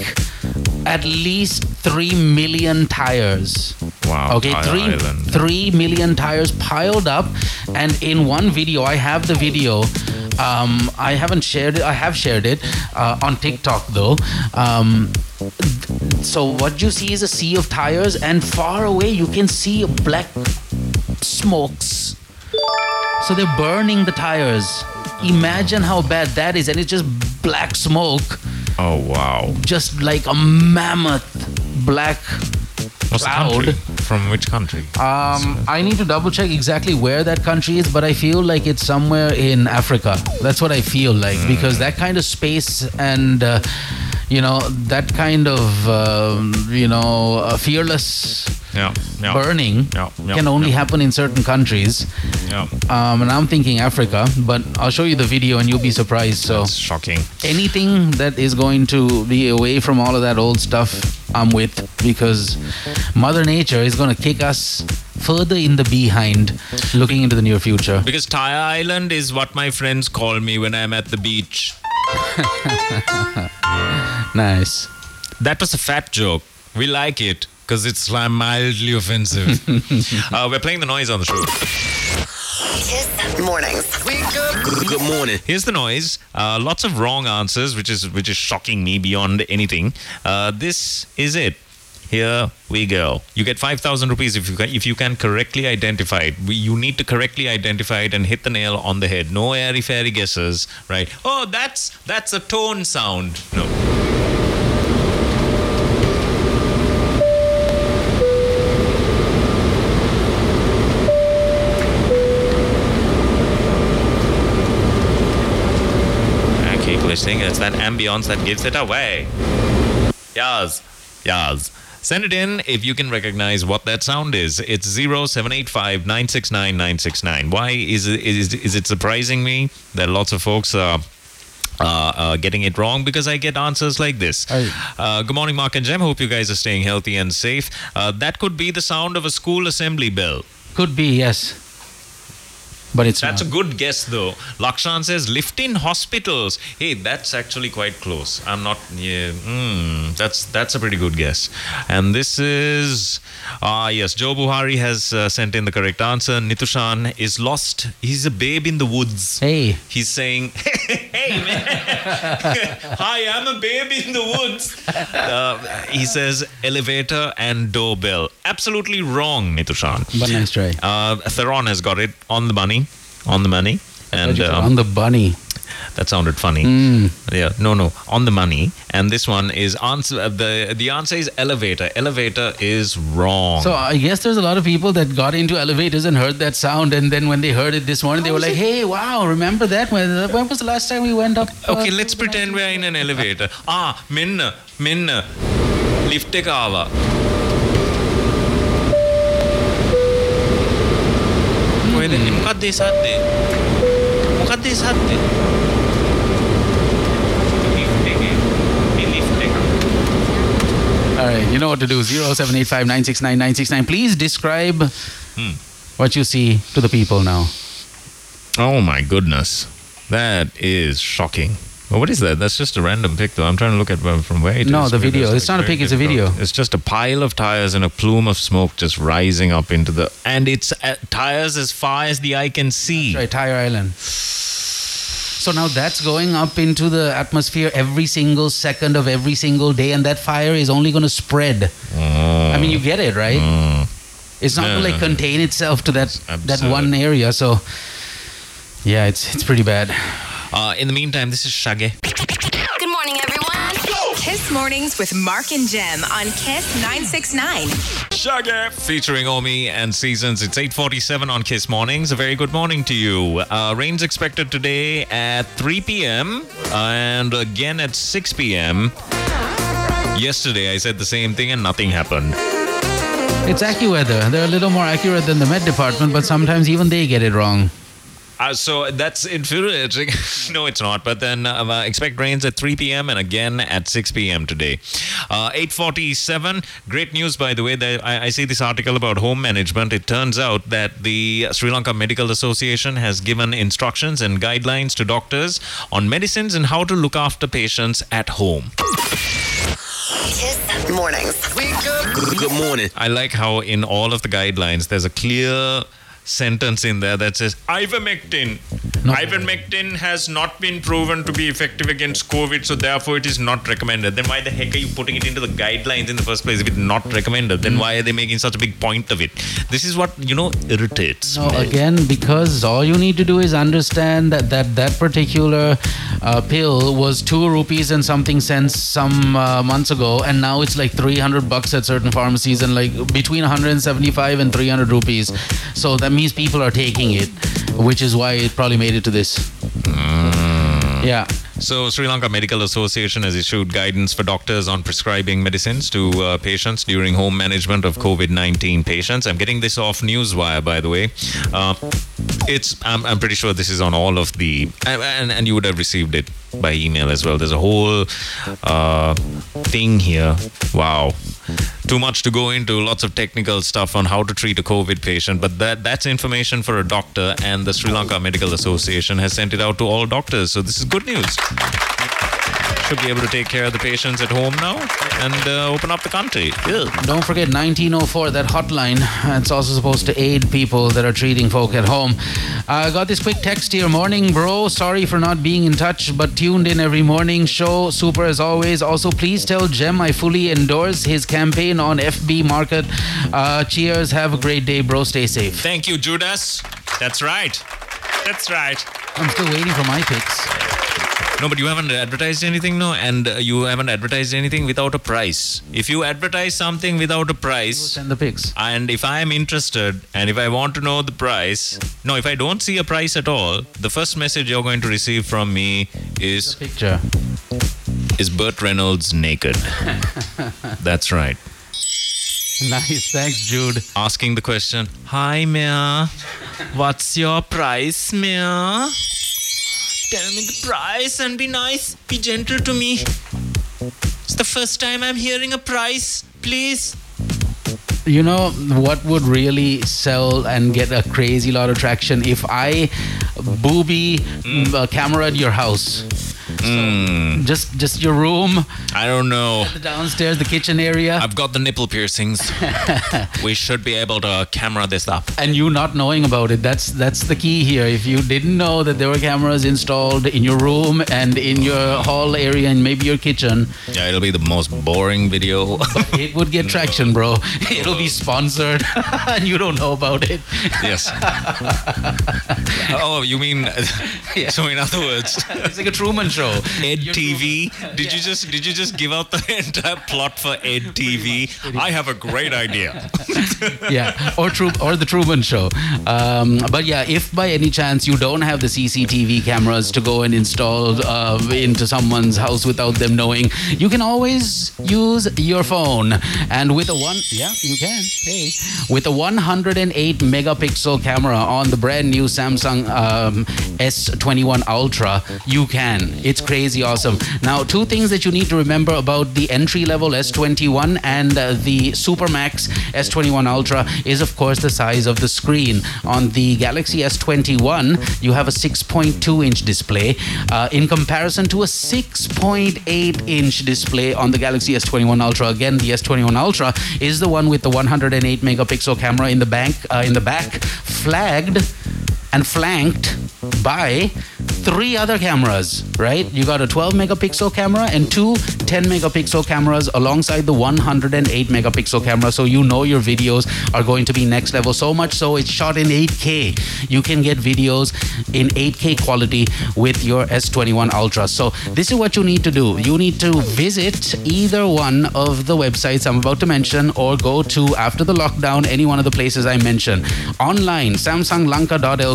at least 3 million tires. Wow. Okay, Tire three Island. three million tires piled up, and in one video, I have the video. Um, I haven't shared it. I have shared it uh, on TikTok though. Um, so what you see is a sea of tires, and far away you can see black smokes. So they're burning the tires. Imagine how bad that is, and it's just black smoke, Oh wow. just like a mammoth black What's the cloud. country? From which country? Um, I need to double check exactly where that country is, but I feel like it's somewhere in Africa. That's what I feel like because that kind of space and uh, you know that kind of um, you know uh, fearless yeah, yeah. burning Yeah, yeah, can only yeah. happen in certain countries. Yeah. Um, and I'm thinking Africa, but I'll show you the video and you'll be surprised. So That's shocking. anything that is going to be away from all of that old stuff, I'm with because Mother Nature is going to kick us further in the behind looking into the near future. Because Tire Island is what my friends call me when I'm at the beach. (laughs) Nice. That was a fat joke. We like it because it's like mildly offensive. (laughs) uh, we're playing the noise on the show. Kiss Mornings. Good morning. Here's the noise. Uh, lots of wrong answers, which is which is shocking me beyond anything. Uh, this is it. Here we go. You get five thousand rupees if you can, if you can correctly identify it. We, you need to correctly identify it and hit the nail on the head. No airy fairy guesses, right? Oh, that's that's a tone sound. No. It's that ambience that gives it away. Yes, yes. Send it in if you can recognize what that sound is. It's 0785 969 969. Why is it, is, is it surprising me that lots of folks are. Uh, uh, getting it wrong because I get answers like this. Uh, good morning, Mark and Jem. Hope you guys are staying healthy and safe. Uh, that could be the sound of a school assembly bell. Could be, yes. But it's That's not. a good guess, though. Lakshan says lift in hospitals. Hey, that's actually quite close. I'm not. Yeah, mm, that's that's a pretty good guess. And this is ah yes. Joe Buhari has uh, sent in the correct answer. Nitushan is lost. He's a babe in the woods. Hey, He's saying, (laughs) "Hey man, (laughs) hi, I'm a babe in the woods." Uh, he says elevator and doorbell. Absolutely wrong, Nitushan. but nice try. Uh, Theron has got it on the money, on the money and um, on the bunny that sounded funny. Mm. Yeah, no, no, on the money. And this one is answer. Uh, the the answer is elevator. Elevator is wrong. So I guess there's a lot of people that got into elevators and heard that sound, and then when they heard it this morning, How they were like, it? "Hey, wow, remember that? When, when was the last time we went up?" Uh, okay, let's pretend we're in an elevator. ah, minna, minna, lift kava. بيني مقدس eh. eh. eh. you know what to do. 0785969969. Please describe hmm. what you see to the people now. Oh my goodness. That is shocking. Well, what is that? That's just a random pic, though. I'm trying to look at from where it is. No, the video. there's, It's not a pic, it's a video. It's just a pile of tires and a plume of smoke just rising up into the. And it's uh, tires as far as the eye can see. Right, Tire Island. So now that's going up into the atmosphere every single second of every single day, and that fire is only going to spread. I mean, you get it, right? It's not Yeah. going to like contain itself to that that one area. So, yeah, it's it's pretty bad. Uh, in the meantime, this is Shaggy. Good morning, everyone. Kiss Mornings with Mark and Jem on Kiss 969. Shaggy! featuring Omi and Seasons. It's 8:47 on Kiss Mornings. A very good morning to you. Uh, rain's expected today at 3 p.m. and again at 6 p.m. Yesterday I said the same thing and nothing happened. It's AccuWeather. They're a little more accurate than the Met Department, but sometimes even they get it wrong. Uh, so that's infuriating. (laughs) no, it's not. But then uh, uh, expect rains at 3 p.m. and again at 6 p.m. today. Uh, 8:47. Great news, by the way. That I, I see this article about home management. It turns out that the Sri Lanka Medical Association has given instructions and guidelines to doctors on medicines and how to look after patients at home. Kiss Mornings. Good morning. I like how in all of the guidelines there's a clear sentence in there that says ivermectin. No. Ivermectin has not been proven to be effective against COVID, so therefore it is not recommended. Then why the heck are you putting it into the guidelines in the first place if it's not recommended? Then why are they making such a big point of it? This is what you know irritates. No, me. again, because all you need to do is understand that that, that particular uh, pill was two rupees and something cents some uh, months ago, and now it's like 300 bucks at certain pharmacies and like between 175 and 300 rupees. So that means people are taking it, which is why it probably made it to this. Hmm. Yeah. So, Sri Lanka Medical Association has issued guidance for doctors on prescribing medicines to uh, patients during home management of COVID 19 patients. I'm getting this off Newswire, by the way. Uh, it's I'm, I'm pretty sure this is on all of the and, and, you would have received it by email as well. There's a whole uh, thing here. Wow. Too much to go into, lots of technical stuff on how to treat a COVID patient, but that that's information for a doctor, and the Sri Lanka Medical Association has sent it out to all doctors. So this is good news. Should be able to take care of the patients at home now and uh, open up the country. Yeah. Don't forget 1904, that hotline. It's also supposed to aid people that are treating folk at home. I got this quick text here. Morning, bro. Sorry for not being in touch, but tuned in every morning. Show super as always. Also, please tell Jem I fully endorse his campaign on FB Market. Uh, cheers. Have a great day, bro. Stay safe. Thank you, Judas. That's right. That's right. I'm still waiting for my picks. No, but you haven't advertised anything, no? And uh, you haven't advertised anything without a price. If you advertise something without a price, Send the picks. and if I am interested and if I want to know the price, no, if I don't see a price at all, the first message you're going to receive from me is Picture. is Burt Reynolds naked. (laughs) That's right. Nice. Thanks, Jude. Asking the question, Hi, Mia. (laughs) What's your price, Mia? Tell me the price and be nice. Be gentle to me. It's the first time I'm hearing a price. Please. You know what would really sell and get a crazy lot of traction if I booby Hmm. uh, camera at your house. Hmm. Just just your room, I don't know. the downstairs, the kitchen area, I've got the nipple piercings. (laughs) we should be able to camera this up. and you not knowing about it. That's that's the key here. If you didn't know that there were cameras installed in your room and in your hall area and maybe your kitchen, Yeah, it'll be the most boring video. (laughs) it would get traction, bro. (laughs) It'll be sponsored, and you don't know about it. yes. oh, you mean? So in other words, It's like a Truman Show. Ed TV. Did you just did you just give out the (laughs) entire plot for Ed TV? I have a great idea. (laughs) yeah, or Tru- or the Truman Show. Um, but yeah, if by any chance you don't have the CCTV cameras to go and install uh, into someone's house without them knowing, you can always use your phone. And with a one, yeah, you can. Hey, with a 108 megapixel camera on the brand new Samsung um, S21 Ultra, you can. It's crazy awesome. Now, two things that you need to remember about the entry level S21 and uh, the Supermax S21 Ultra is, of course, the size of the screen. On the Galaxy S21, you have a 6.2 inch display uh, in comparison to a 6.8 inch display on the Galaxy S21 Ultra. Again, the S21 Ultra is the one with the 108 megapixel camera in the bank uh, in the back, flagged and flanked by three other cameras, right? You got a 12 megapixel camera and two 10 megapixel cameras alongside the 108 megapixel camera. So you know your videos are going to be next level. So much so it's shot in 8K. You can get videos in 8K quality with your S21 Ultra. So this is what you need to do. You need to visit either one of the websites I'm about to mention or go to after the lockdown any one of the places I mentioned. Online,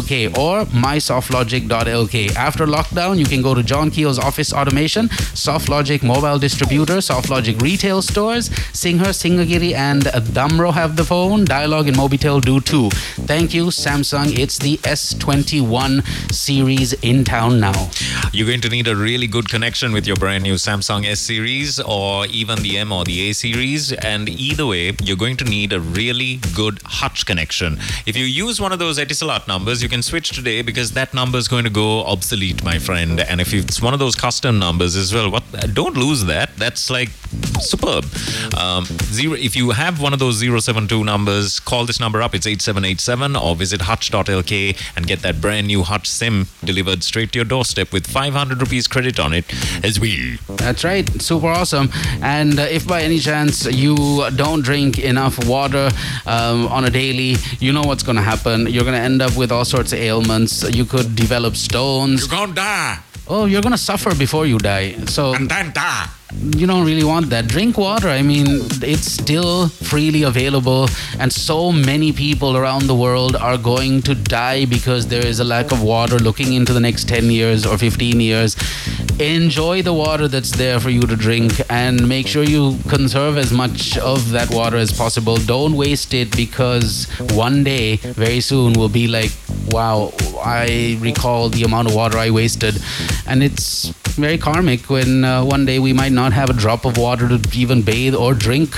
samsunglanka.lk or mysoftlogic.lk. After lockdown, you can go to John Keells Office Automation, SoftLogic Mobile Distributor, SoftLogic Retail Stores, Singer, Singhagiri, and Damro have the phone. Dialog and Mobitel do too. Thank you, Samsung. It's the S21 series in town now. You're going to need a really good connection with your brand new Samsung S series or even the M or the A series. And either way, you're going to need a really good Hutch connection. If you use one of those Etisalat numbers, you can switch today because that number is going to go obsolete, my friend. And if it's one of those custom numbers as well, what don't lose that. That's like superb. Um, zero. If you have one of those 072 numbers, call this number up. It's 8787 or visit hutch.lk and get that brand new Hutch SIM delivered straight to your doorstep with 500 rupees credit on it as well. That's right, super awesome. And uh, if by any chance you don't drink enough water um, on a daily, you know what's going to happen. You're going to end up with all sorts of ailments. You could develop stones. You're gonna die Oh, you're to suffer before you die. So and then die. You don't really want that. Drink water. I mean, it's still freely available, and so many people around the world are going to die because there is a lack of water looking into the next 10 years or 15 years. Enjoy the water that's there for you to drink and make sure you conserve as much of that water as possible. Don't waste it because one day, very soon, will be like, wow, I recall the amount of water I wasted. And it's very karmic when uh, one day we might not have a drop of water to even bathe or drink,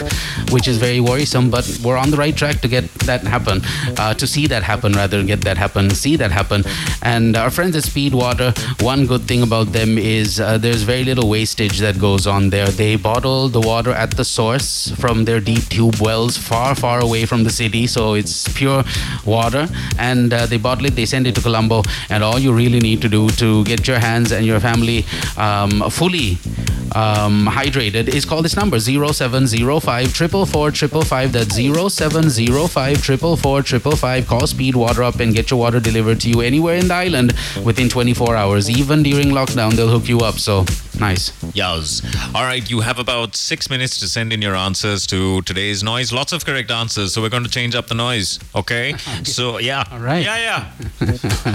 which is very worrisome. But we're on the right track to get that happen, uh, to see that happen, rather, than get that happen, see that happen. And our friends at Speedwater, one good thing about them is uh, there's very little wastage that goes on there. They bottle the water at the source from their deep tube wells far, far away from the city. So it's pure water. And uh, they bottle it, they send it to Colombo. And all you really need to do to get your hands and your family um, fully um, Um, hydrated is call this number 0705 444 555. That's 0705 444 555. Call Speedwater up and get your water delivered to you anywhere in the island within 24 hours. Even during lockdown, they'll hook you up. So nice. Yas. All right, you have about six minutes to send in your answers to today's noise. Lots of correct answers, so we're going to change up the noise. (laughs) Okay? So yeah. All right. Yeah, yeah. (laughs)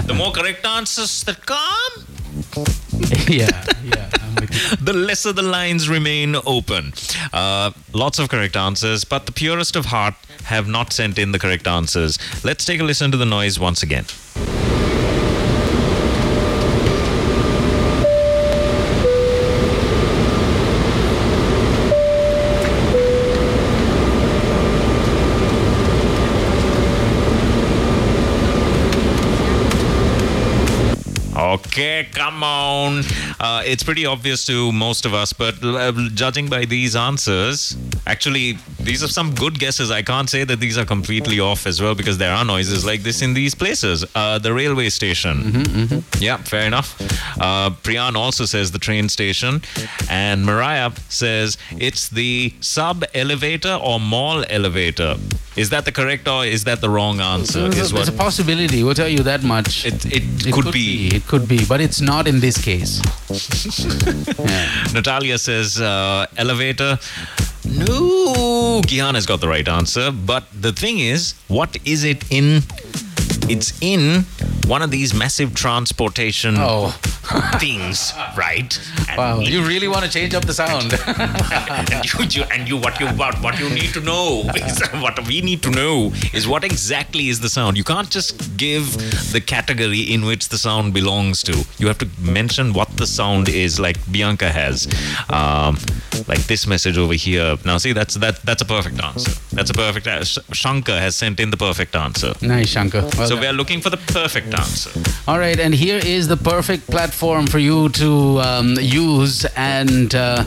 the more correct answers that come, (laughs) yeah, yeah. (laughs) The lesser the lines remain open. Uh, lots of correct answers, but the purest of heart have not sent in the correct answers. Let's take a listen to the noise once again. Okay, come on. Uh, it's pretty obvious to most of us, but uh, judging by these answers, actually, these are some good guesses. I can't say that these are completely off as well because there are noises like this in these places. Uh, the railway station. Yeah, fair enough. Uh, Priyan also says the train station. And Mariah says it's the sub elevator or mall elevator. Is that the correct or is that the wrong answer? There's Is a, there's a possibility. We'll tell you that much. it, it, could, be. It could be, but it's not in this case. (laughs) yeah. Natalia says uh, elevator. No, Gihan has got the right answer. But the thing is, what is it in? It's in one of these massive transportation Oh, (laughs) things, right? And wow. You really want to change up the sound? (laughs) and you, you- and you what you what, what you need to know (laughs) is what we need to know is what exactly is the sound you can't just give the category in which the sound belongs to you have to mention what the sound is like bianca has um, like this message over here now see that's that that's a perfect answer that's a perfect uh, Sh- shankar has sent in the perfect answer nice, Shankar. Well so done. we are looking for the perfect answer All right, and here is the perfect platform for you to um, use. And uh,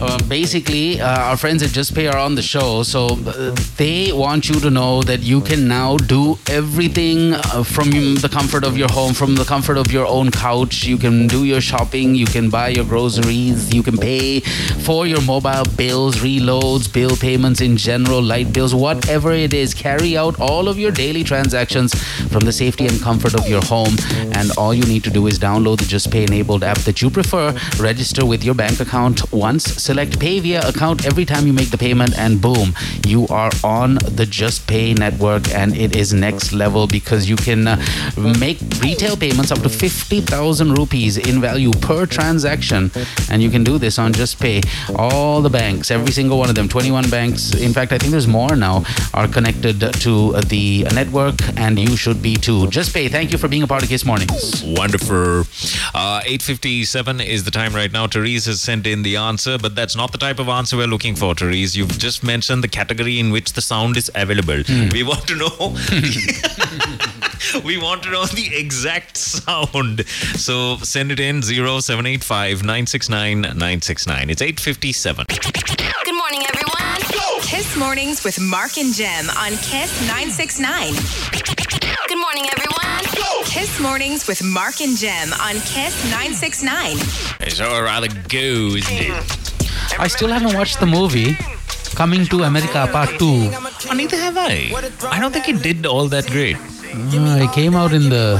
uh, basically, uh, our friends at Just Pay are on the show, so uh, they want you to know that you can now do everything uh, from the comfort of your home, from the comfort of your own couch. You can do your shopping, you can buy your groceries, you can pay for your mobile bills, reloads, bill payments in general, light bills, whatever it is. Carry out all of your daily transactions from the safety and comfort of your home. And all you need to do is download the Just Pay enabled app that you prefer, register with your bank account once, select pay via account every time you make the payment, and boom, you are on the Just Pay network. And it is next level because you can uh, make retail payments up to 50,000 rupees in value per transaction. And you can do this on Just Pay. All the banks, every single one of them, 21 banks, in fact, I think there's more now, are connected to the network, and you should be too. Just Pay, thank you for being a part of Kiss Mornings. Wonderful. Uh, 8.57 is the time right now. Therese has sent in the answer, but that's not the type of answer we're looking for, Therese. You've just mentioned the category in which the sound is available. We want to know... (laughs) we want to know the exact sound. So send it in 0785 969 969. It's 8.57. Good morning, everyone. Kiss Mornings with Mark and Jem on Kiss 969. Good morning, everyone. Kiss Mornings with Mark and Jem on Kiss 969. It's all rather go, isn't it? I still haven't watched the movie Coming to America Part 2. Oh, neither have I. I don't think it did all that great. Uh, it came out in the,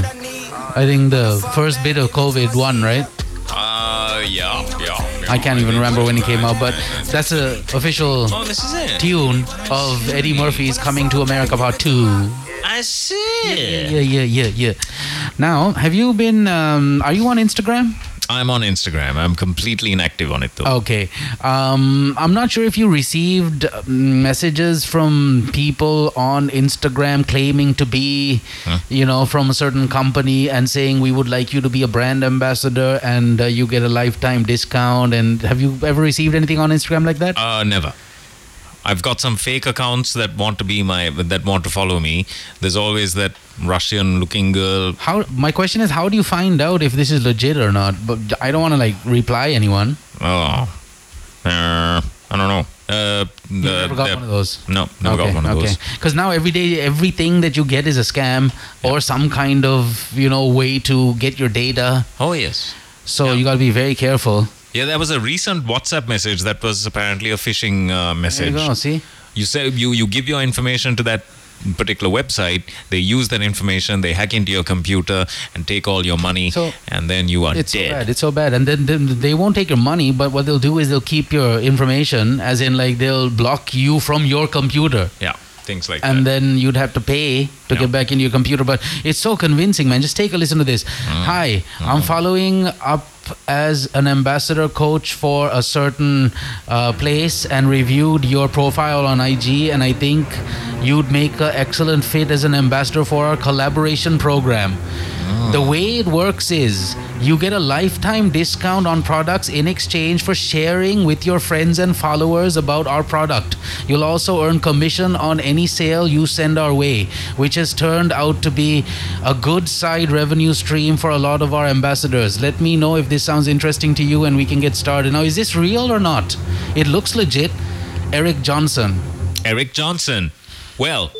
I think, the first bit of COVID one, right? Uh, yeah, yeah. I can't even remember when it came out, but that's a official Oh, this is it. tune of Eddie Murphy's Coming to America Part 2. I see. Yeah, yeah, yeah, yeah. Now, have you been, um, are you on Instagram? I'm on Instagram. I'm completely inactive on it though. Okay. Um, I'm not sure if you received um, messages from people on Instagram claiming to be, you know, from a certain company and saying we would like you to be a brand ambassador and uh, you get a lifetime discount. And have you ever received anything on Instagram like that? Uh, never. I've got some fake accounts that want to be my that want to follow me. There's always that Russian-looking girl. How? My question is, how do you find out if this is legit or not? But I don't want to like reply anyone. Oh, uh, I don't know. Uh, You the, never got the- one of those. No, never got one of those. Because now every day, everything that you get is a scam or some kind of you know way to get your data. Oh yes. So Yeah. you got to be very careful. Yeah, there was a recent WhatsApp message that was apparently a phishing uh, There message. you go. See, you say you you give your information to that particular website they use that information they hack into your computer and take all your money So, and then you are it's so dead bad. It's so bad, and then, then they won't take your money. But what they'll do is they'll keep your information, as in like they'll block you from your computer. yeah things like that. and that then you'd have to pay to Yeah. get back into your computer. But it's so convincing, man. Just take a listen to this. Mm. Hi, I'm following up as an ambassador coach for a certain uh, place and reviewed your profile on IG, and I think you'd make an excellent fit as an ambassador for our collaboration program. Ah. The way it works is you get a lifetime discount on products in exchange for sharing with your friends and followers about our product. You'll also earn commission on any sale you send our way, which has turned out to be a good side revenue stream for a lot of our ambassadors. Let me know if this sounds interesting to you and we can get started. Now, is this real or not? It looks legit. Eric Johnson. Eric Johnson. Well,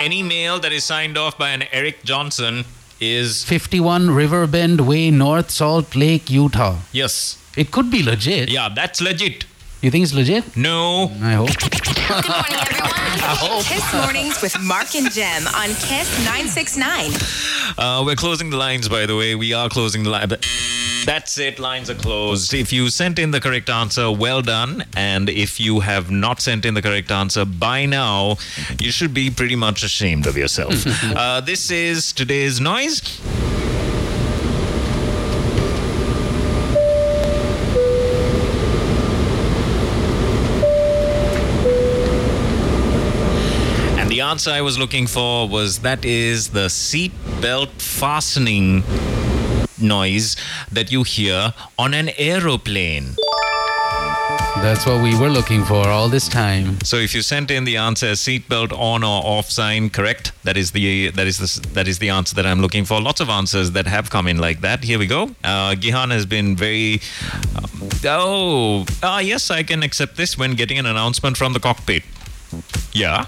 any mail that is signed off by an Eric Johnson is 51 Riverbend Way, North Salt Lake, Utah. yes. It could be legit. Yeah, that's legit. You think it's legit? No. I hope. Good morning, everyone. (laughs) Kiss Mornings with Mark and Jem on Kiss 969. Uh, we're closing the lines, by the way. We are closing the line. But that's it. Lines are closed. If you sent in the correct answer, well done. And if you have not sent in the correct answer by now, you should be pretty much ashamed of yourself. (laughs) uh, this is today's noise. Answer I was looking for was that is the seat belt fastening noise that you hear on an aeroplane. That's what we were looking for all this time. So if you sent in the answer seatbelt on or off sign, correct? That is the that is the that is the answer that I'm looking for. Lots of answers that have come in like that. Here we go. Uh, Gihan has been very. Um, oh, ah, yes, I can accept this when getting an announcement from the cockpit. Yeah.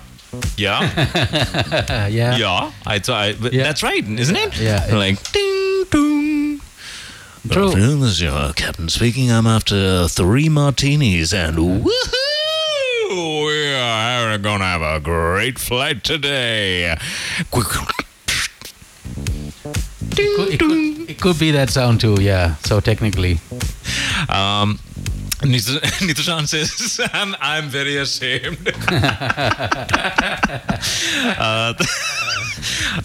Yeah, (laughs) yeah. yeah, I, I, Yeah. that's right, isn't it? Yeah. like ding, dong. Good True. afternoon, this is your captain speaking. I'm after three martinis and woohoo! We are gonna have a great flight today. Could- It could, it could be that sound too, yeah. So technically. Um, Nit- (laughs) Nitushan says, I'm, I'm very ashamed. (laughs) uh,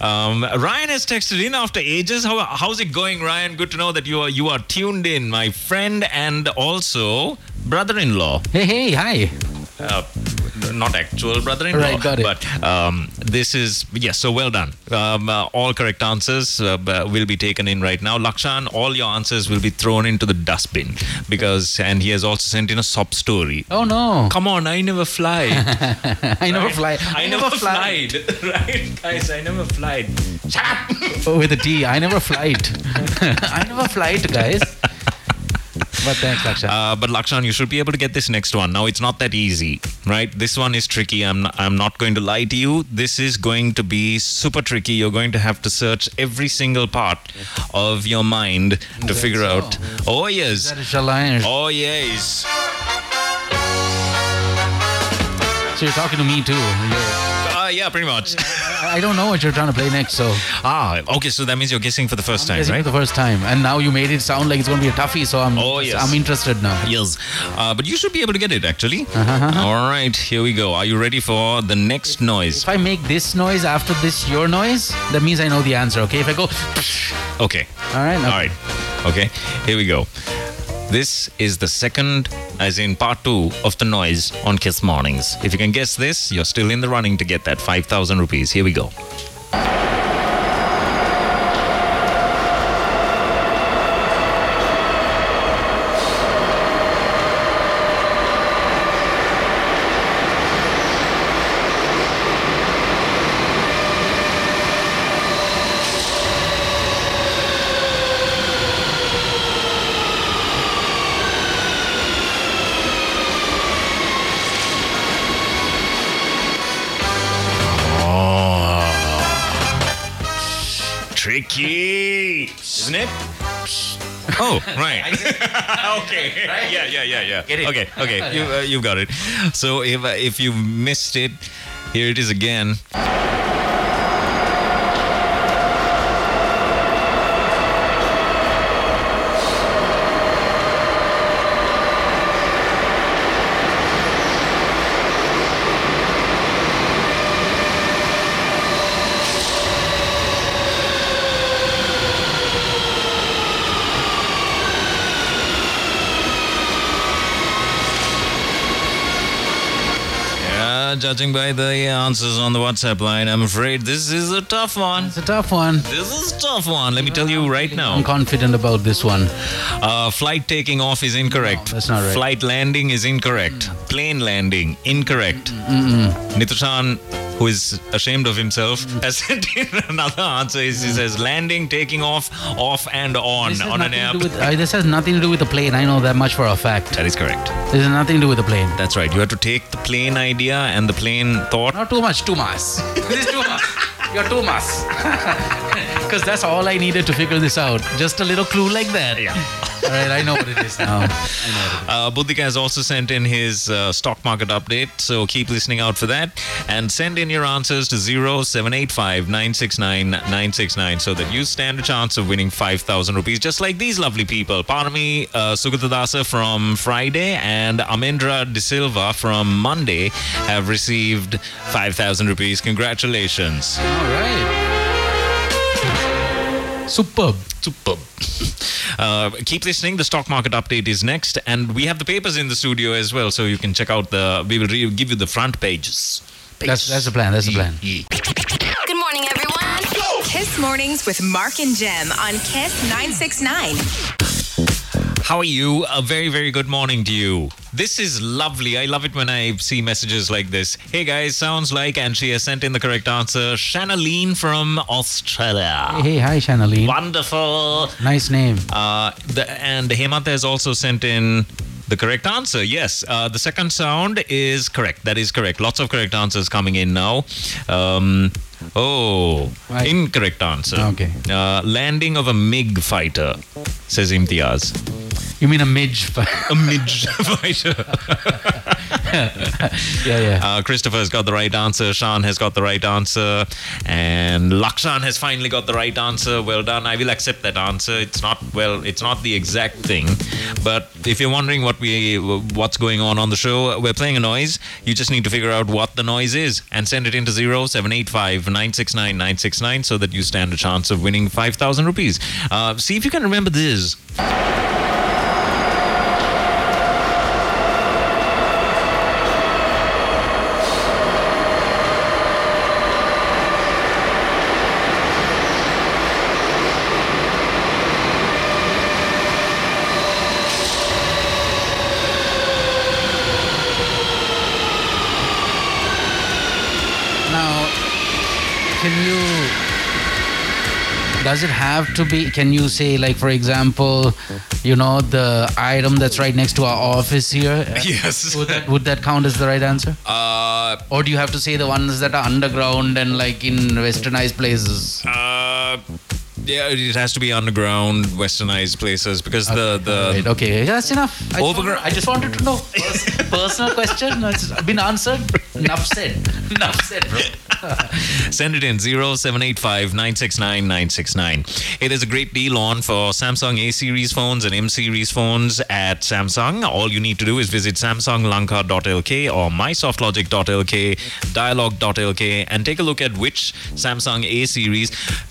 (laughs) um, Ryan has texted in after ages. How, how's it going, Ryan? Good to know that you are you are tuned in, my friend, and also brother-in-law. Hey, hey, hi. Uh, not actual brother-in-law, Right, got it. but um, this is yes. So well done. Um, uh, all correct answers uh, will be taken in right now. Lakshan, all your answers will be thrown into the dustbin because, and he has also sent in a sob story. Oh no. Come on, I never fly. (laughs) I never fly. I never flied. (laughs) right, guys, I never flied. Shut up. With a T. I never flight. (laughs) I never flight, guys. But thanks, Laksha. Uh, but Lakshan, you should be able to get this next one. Now, it's not that easy, right? This one is tricky. I'm not, I'm not going to lie to you. This is going to be super tricky. You're going to have to search every single part of your mind to figure out. Oh yes. that is Shalayan. Oh yes. So you're talking to me too. Uh, yeah, pretty much. I don't know what you're trying to play next, so Ah, okay. So that means you're guessing for the first time, right? the first time. And now you made it sound like it's going to be a toughie, so I'm Oh, yes. I'm interested now. Yes, uh, but you should be able to get it actually. Uh-huh, All right, here we go. Are you ready for the next noise? If I make this noise after this your noise, that means I know the answer, okay? If I go, Okay. all right, All right. Okay, here we go. This is the second, as in part two, of the noise on Kiss Mornings. If you can guess this, you're still in the running to get that 5,000 rupees. Here we go. Right. (laughs) okay. Yeah, yeah, yeah, yeah. Get it. Okay, okay. (laughs) You, uh, you've got it. So if uh, if you missed it, here it is again. Yeah, Uh, judging by the answers on the WhatsApp line, I'm afraid this is a tough one. It's a tough one. This is a tough one. Let me tell you right now. I'm confident about this one. Uh, flight taking off is incorrect. No, that's not right. Flight landing is incorrect. Mm. Plane landing incorrect. Mm, mm, Nitushan, who is ashamed of himself, has (laughs) sent in another answer. He says landing, taking off, off and on on an nothing to app. with, uh, this has nothing to do with the plane. I know that much for a fact. That is correct. This has nothing to do with the plane. That's right. You have to take the plane idea and the plane thought. Not too much, too much. this is too much. You're too much. (laughs) Because that's all I needed to figure this out. Just a little clue like that. Yeah. (laughs) All right, I know what it is now. (laughs) I know what it is. Uh, Buddhika has also sent in his uh, stock market update, so keep listening out for that. And send in your answers to 0785 969 969 so that you stand a chance of winning 5,000 rupees, just like these lovely people. Parami uh, Sugatadasa from Friday and Amendra De Silva from Monday have received 5,000 rupees. Congratulations. All right. Superb. Superb. (laughs) Uh, keep listening. The stock market update is next, and we have the papers in the studio as well, so you can check out the. We will re- give you the front pages. That's that's the plan. That's the plan. Yeah. Good morning, everyone. Kiss Mornings with Mark and Jem on Kiss 969. How are you? A very, very good morning to you. This is lovely. I love it when I see messages like this. Hey guys, sounds like, and she has sent in the correct answer. Shanaline from Australia. Hey, hi, Shanaline. Wonderful. Nice name. Uh, the, and Hemant has also sent in the correct answer. Yes, uh, the second sound is correct. That is correct. Lots of correct answers coming in now. Um, oh, incorrect answer. Okay. Uh, landing of a MiG fighter, says Imtiaz. You mean a midge? fighter? (laughs) A MiG fighter. (laughs) yeah, yeah. Uh, Christopher has got the right answer. Sean has got the right answer. And Lakshan has finally got the right answer. Well done. I will accept that answer. It's not, well, it's not the exact thing. But if you're wondering what we, what's going on on the show, we're playing a noise. You just need to figure out what the noise is and send it into 0785 969 969 so that you stand a chance of winning 5,000 rupees. Uh, see if you can remember this. Now, can you? Does it have to be? Can you say, like, for example, you know, the item that's right next to our office here? (laughs) Yes. Would that, would that count as the right answer? Uh, Or do you have to say the ones that are underground and like in westernized places? Uh, yeah, it has to be underground, westernized places because the the Right, okay, that's enough. I just, Overground- wanted, I just wanted to know. Pers- Personal question, it's been answered. Enough said. (laughs) Enough said, bro. (laughs) send it in 0785 969 969. Hey, there's a great deal on for Samsung A series phones and M series phones at Samsung. All you need to do is visit samsunglanka.lk or mysoftlogic.lk, dialog.lk, and take a look at which Samsung A series.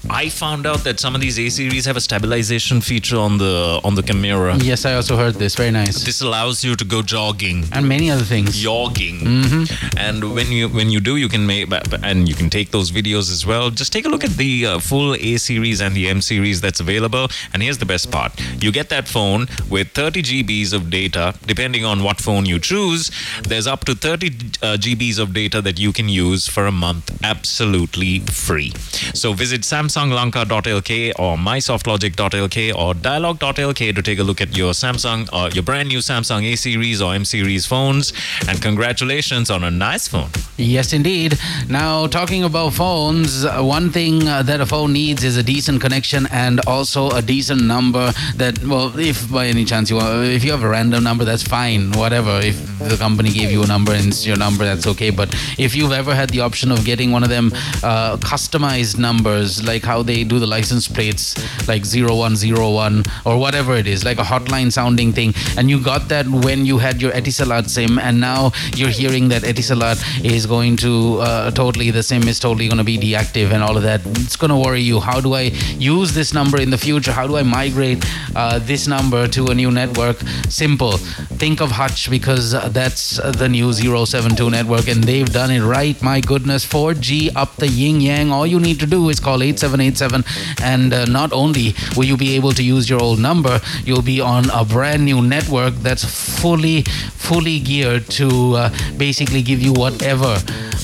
I found out that some of these A series have a stabilization feature on the on the camera. Yes, I also heard this. Very nice. This allows you to go jogging. And many other things. jogging mm-hmm. and when you when you do you can make and you can take those videos as well. Just take a look at the uh, full a series and the m series that's available. And here's the best part. You get that phone with 30 gbs of data. Depending on what phone you choose there's up to 30 uh, gbs of data that you can use for a month absolutely free. So visit samsunglanka.lk or mysoftlogic.lk or dialog.lk to take a look at your samsung uh, your brand new samsung a series or m series phones. And congratulations on a nice phone. Yes, indeed. Now, talking about phones, one thing uh, that a phone needs is a decent connection and also a decent number. That, well, if by any chance you want, if you have a random number, that's fine, whatever. If the company gave you a number and it's your number, that's okay. But if you've ever had the option of getting one of them uh, customized numbers, like how they do the license plates, like 0101 or whatever it is, like a hotline sounding thing, and you got that when you had your Etisalat SIM, and now you're hearing that Etisalat is going to uh, totally the SIM is totally going to be deactive and all of that. It's going to worry you. How do I use this number in the future? How do I migrate uh, this number to a new network? Simple. Think of Hutch because that's the new 072 network and they've done it right. My goodness, 4G up the yin yang. All you need to do is call 8787 and uh, not only will you be able to use your old number, you'll be on a brand new network that's fully fully geared to uh, basically give you whatever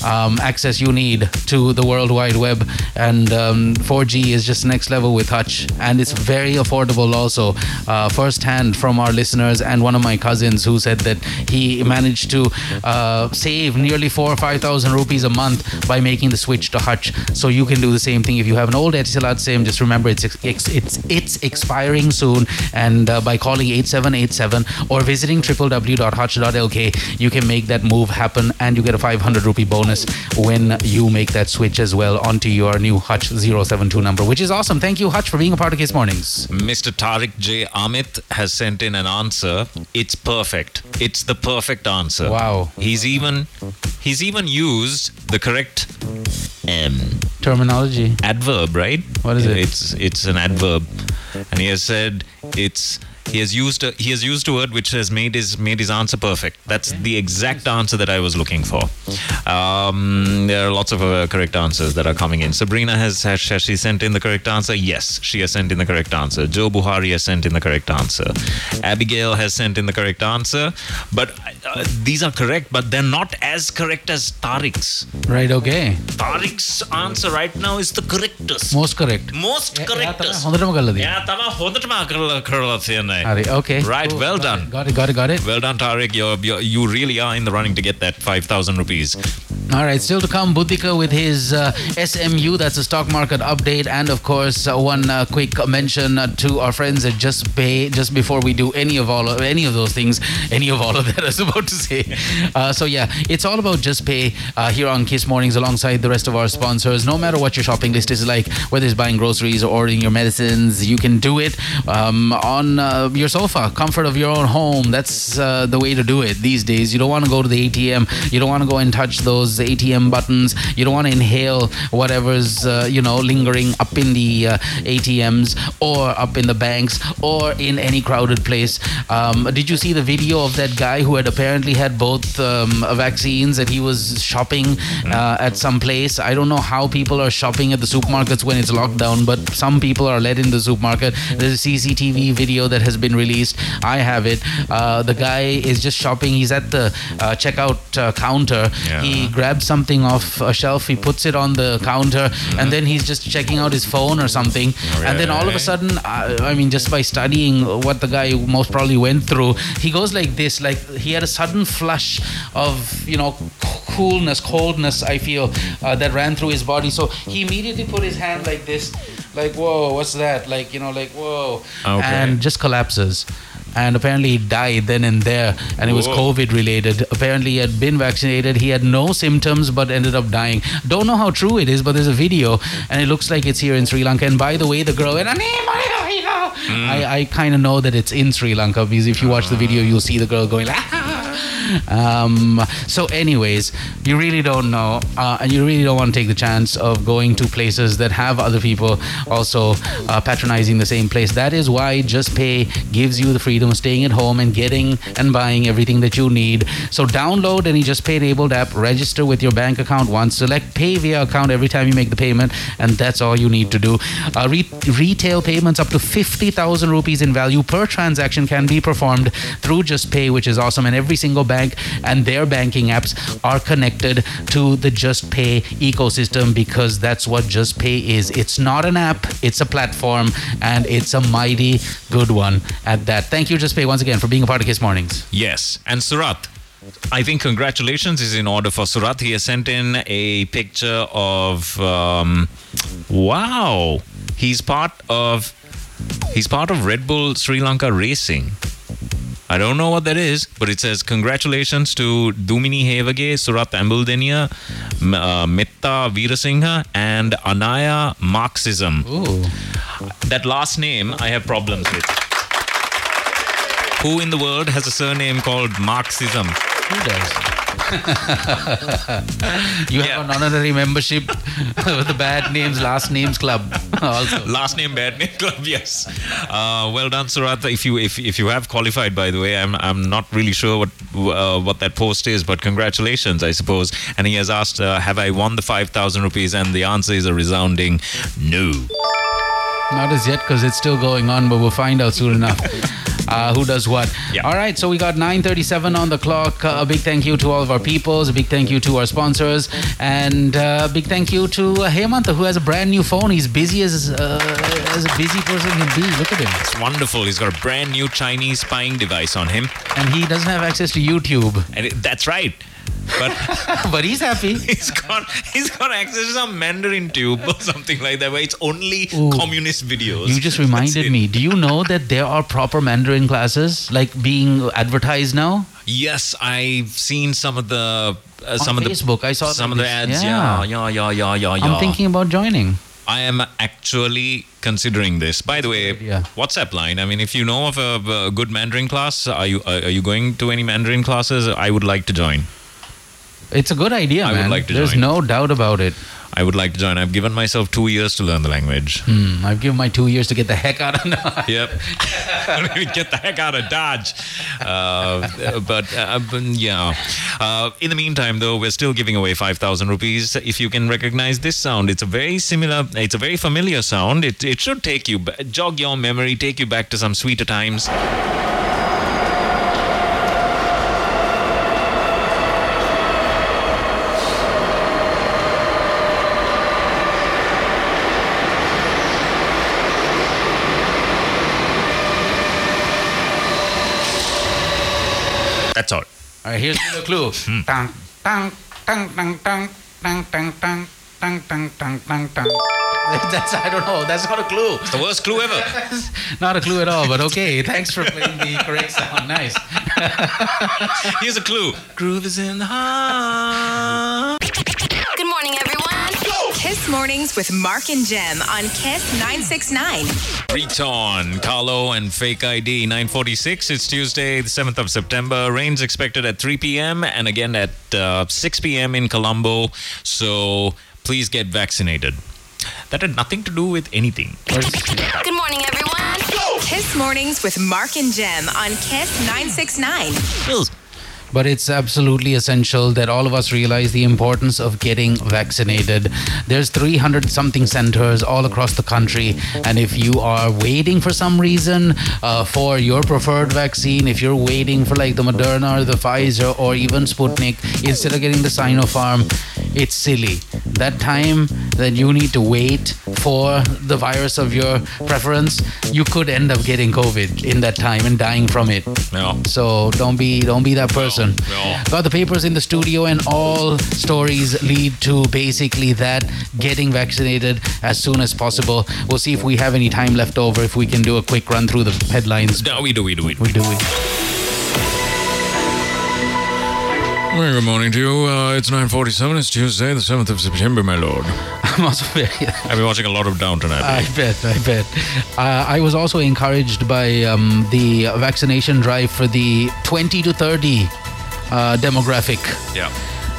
um, access you need to the World Wide Web. And um, 4G is just next level with Hutch, and it's very affordable also. Uh, first hand from our listeners and one of my cousins who said that he managed to uh, save nearly four or five thousand rupees a month by making the switch to Hutch. So you can do the same thing if you have an old Etisalat SIM. Just remember it's it's it's, it's expiring soon, and uh, by calling 8787 or visiting www.hutch.lk, you can make that move happen, and you get a 500 rupee bonus when you make that switch as well onto your new Hutch 072 number, which is awesome. Thank you, Hutch, for being a part of Kiss Mornings. Mr. Tariq J. Amit has sent in an answer. It's perfect. It's the perfect answer. Wow. He's even he's even used the correct um, Terminology. adverb, right? What is it? It's it's an adverb, and he has said it's he has used a, he has used a word which has made his made his answer perfect. That's okay. the exact answer that I was looking for. Um, there are lots of uh, correct answers that are coming in. Sabrina has, has, has she sent in the correct answer? Yes, she has sent in the correct answer. Joe Buhari has sent in the correct answer. Abigail has sent in the correct answer. But uh, these are correct, but they're not as correct as Tariq's. Right. Okay. Tariq's answer right now is the correctest. Most correct. Most correctest. Yeah, yeah, Okay. Right. Cool. Well got done. It, got it. Got it. Got it. Well done, Tariq. You're, you're, you really are in the running to get that 5,000 rupees. All right, still to come, Buddhika with his uh, SMU, that's a stock market update, and of course, uh, one uh, quick mention uh, to our friends at Just Pay. Just before we do any of all of, any of those things, (laughs) any of all of that, I was about to say. Uh, so yeah, it's all about Just Pay uh, here on Kiss Mornings, alongside the rest of our sponsors. No matter what your shopping list is like, whether it's buying groceries or ordering your medicines, you can do it um, on your sofa, comfort of your own home. That's uh, the way to do it these days. You don't want to go to the ATM. You don't want to go and touch those ATM buttons. You don't want to inhale whatever's uh, you know lingering up in the uh, ATMs or up in the banks or in any crowded place. Um, did you see the video of that guy who had apparently had both um, vaccines that he was shopping uh, at some place? I don't know how people are shopping at the supermarkets when it's locked down, but some people are let in the supermarket. There's a CCTV video that has been released. I have it. Uh, the guy is just shopping. He's at the uh, checkout uh, counter. Yeah. He grabs something off a shelf. He puts it on the counter, and then he's just checking out his phone or something. And then all of a sudden, uh, I mean, just by studying what the guy most probably went through, he goes like this. Like he had a sudden flush of you know coolness, coldness. I feel uh, that ran through his body. So he immediately put his hand like this, like whoa, what's that? Like you know, like whoa, Okay. and just collapses. And apparently he died then and there, and it was Whoa. COVID related. Apparently he had been vaccinated. He had no symptoms, but ended up dying. Don't know how true it is, but there's a video, and it looks like it's here in Sri Lanka. And by the way, the girl went, hmm. I, I kind of know that it's in Sri Lanka because if you watch the video, you'll see the girl going like. Ah, Um, so, anyways, you really don't know, uh, and you really don't want to take the chance of going to places that have other people also uh, patronizing the same place. That is why Just Pay gives you the freedom of staying at home and getting and buying everything that you need. So, download any Just Pay enabled app, register with your bank account once, select Pay via account every time you make the payment, and that's all you need to do. Uh, re- retail payments up to 50,000 rupees in value per transaction can be performed through Just Pay, which is awesome. And every single bank and their banking apps are connected to the Just Pay ecosystem because that's what Just Pay is. It's not an app, it's a platform, and it's a mighty good one at that. Thank you, Just Pay, once again for being a part of Kiss Mornings. Yes. And Surat. I think congratulations is in order for Surat. He has sent in a picture of um, wow. He's part of he's part of Red Bull Sri Lanka Racing. I don't know what that is, but it says congratulations to Dumini Hevage, Surat Ambuldenia, uh, Metta Veerasinghe, and Anaya Marxism. Ooh. That last name I have problems with. Who in the world has a surname called Marxism? Who does? (laughs) You Yeah. have an honorary membership (laughs) with the Bad Names, Last Names Club (laughs) also. Last name bad name (laughs) club. Yes. Uh, well done, Surat. If you if, if you have qualified, by the way, I'm I'm not really sure what uh, what that post is, but congratulations, I suppose. And he has asked, uh, have I won the five thousand rupees? And the answer is a resounding no. Not as yet because it's still going on, but we'll find out soon enough. (laughs) Uh, who does what? Yeah. All right, so we got 9:37 on the clock. Uh, a big thank you to all of our peoples. A big thank you to our sponsors, and uh, a big thank you to uh, Hemanta who has a brand new phone. He's busy as uh, as a busy person can be. Look at him, It's wonderful. He's got a brand new Chinese spying device on him, and he doesn't have access to YouTube, and it, that's right. But (laughs) but he's happy. (laughs) he's got he's got access to some Mandarin tube or something like that, where it's only Ooh. communist videos. You just reminded me. Do you know that there are proper Mandarin classes like being advertised now? Yes, I've seen some of the uh, some of Facebook, the I saw some of the ads. Yeah. Yeah, yeah, yeah, yeah, yeah. yeah. I'm thinking about joining. I am actually considering this. By the way, idea. WhatsApp line. I mean, if you know of a, a good Mandarin class, are you are you going to any Mandarin classes? I would like to join. It's a good idea, I would man. like to There's join. no doubt about it. I would like to join. I've given myself two years to learn the language. Hmm, I've given my two years to get the heck out of (laughs) now. Yep. (laughs) Get the heck out of Dodge. Uh, but, uh, but yeah. Uh, in the meantime, though, we're still giving away 5,000 rupees. If you can recognize this sound, it's a very similar, it's a very familiar sound. It, it should take you, ba- jog your memory, take you back to some sweeter times. That's all. All right, here's the clue. Hmm. That's I don't know. That's not a clue. It's the worst clue ever. Not a clue at all. But okay, thanks for playing the correct sound. Nice. Here's a clue. Groove is in the heart. Good morning, everyone. Kiss Mornings with Mark and Jem on Kiss 969. Return, Carlo and Fake ID 946. It's Tuesday, the 7th of September. Rain's expected at 3 p.m. and again at uh, 6 p.m. in Colombo. So please get vaccinated. That had nothing to do with anything. Good morning, everyone. Kiss Mornings with Mark and Jem on Kiss 969. But it's absolutely essential that all of us realize the importance of getting vaccinated. There's 300 something centers all across the country, and if you are waiting for some reason uh, for your preferred vaccine, if you're waiting for like the Moderna or the Pfizer or even Sputnik instead of getting the Sinopharm, it's silly. That time that you need to wait for the virus of your preference, you could end up getting COVID in that time and dying from it. No. So don't be don't be that person. no. Got the papers in the studio, and all stories lead to basically that getting vaccinated as soon as possible. We'll see if we have any time left over. If we can do a quick run through the headlines, No, we do, we do, we do. we do it. Well, good morning to you. Uh, it's 9.47. It's Tuesday, the 7th of September, my lord. I'm also very. I've been watching a lot of Downton Abbey. I bet, I bet. Uh, I was also encouraged by um, the vaccination drive for the 20 to 30 uh, demographic. yeah.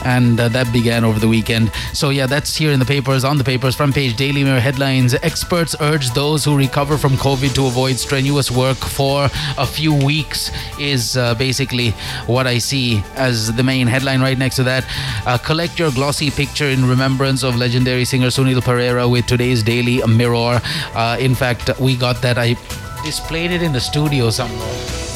And uh, that began over the weekend. So yeah, that's here in the papers, on the papers, front page, Daily Mirror headlines. Experts urge those who recover from COVID to avoid strenuous work for a few weeks. Is uh, basically what I see as the main headline right next to that. Uh, collect your glossy picture in remembrance of legendary singer Sunil Perera with today's Daily Mirror. Uh, in fact, we got that. I displayed it in the studio somewhere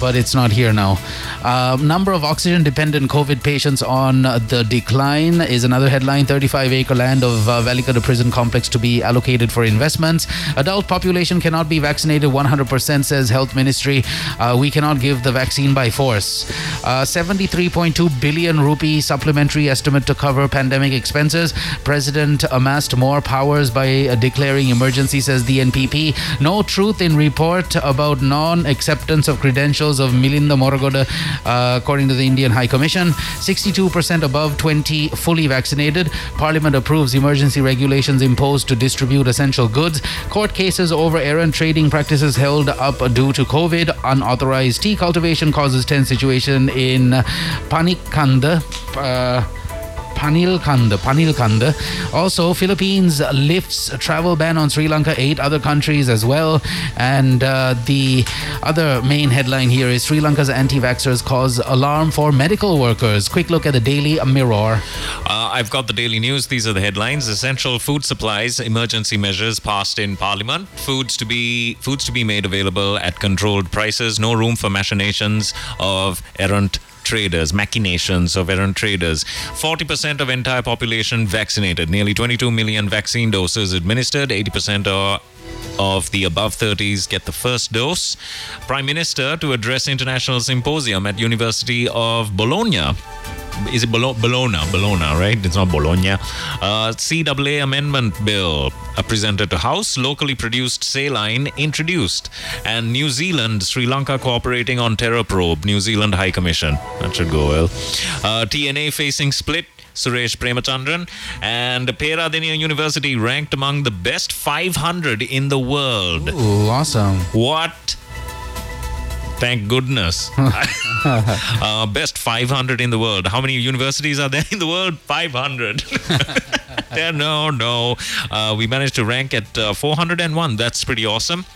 but it's not here now. Uh, number of oxygen dependent COVID patients on the decline is another headline. 35 acre land of uh, Welikada prison complex to be allocated for investments. Adult population cannot be vaccinated 100%, says Health Ministry. Uh, we cannot give the vaccine by force. Uh, 73.2 billion rupee supplementary estimate to cover pandemic expenses. President amassed more powers by uh, declaring emergency, says the NPP. No truth in report about non acceptance of credentials of Milinda Moragoda, uh, according to the Indian High Commission. 62% above 20 fully vaccinated. Parliament approves emergency regulations imposed to distribute essential goods. Court cases over errant trading practices held up due to COVID. Unauthorized tea cultivation causes tense situation in Panikanda. Uh, Panilkanda, Panilkanda. Also, Philippines lifts travel ban on Sri Lanka, eight other countries as well. And uh, the other main headline here is Sri Lanka's anti-vaxxers cause alarm for medical workers. Quick look at the Daily Mirror. Uh, I've got the daily news. These are the headlines: essential food supplies, emergency measures passed in Parliament, foods to be foods to be made available at controlled prices, no room for machinations of errant traders, machinations of errant traders. 40% of entire population vaccinated, nearly 22 million vaccine doses administered, 80% are of the above 30s get the first dose. Prime Minister to address international symposium at University of Bologna. Is it Bolo- Bologna? Bologna, right? It's not Bologna. Uh, CAA amendment bill uh, presented to House. Locally produced saline introduced. And New Zealand, Sri Lanka cooperating on terror probe. New Zealand High Commission. That should go well. Uh, TNA facing split. Suresh Premachandran and Peradeniya University ranked among the best 500 in the world. Ooh, awesome. What? Thank goodness. (laughs) uh, best 500 in the world. How many universities are there in the world? 500. yeah, (laughs) no, no. Uh, we managed to rank at uh, 401. That's pretty awesome.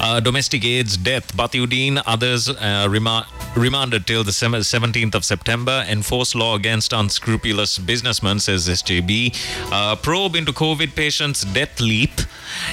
Uh, domestic AIDS death. Bathiudeen, others uh, rema- remanded till the 17th of September. Enforce law against unscrupulous businessmen, says SJB. Uh, probe into COVID patients' death leap.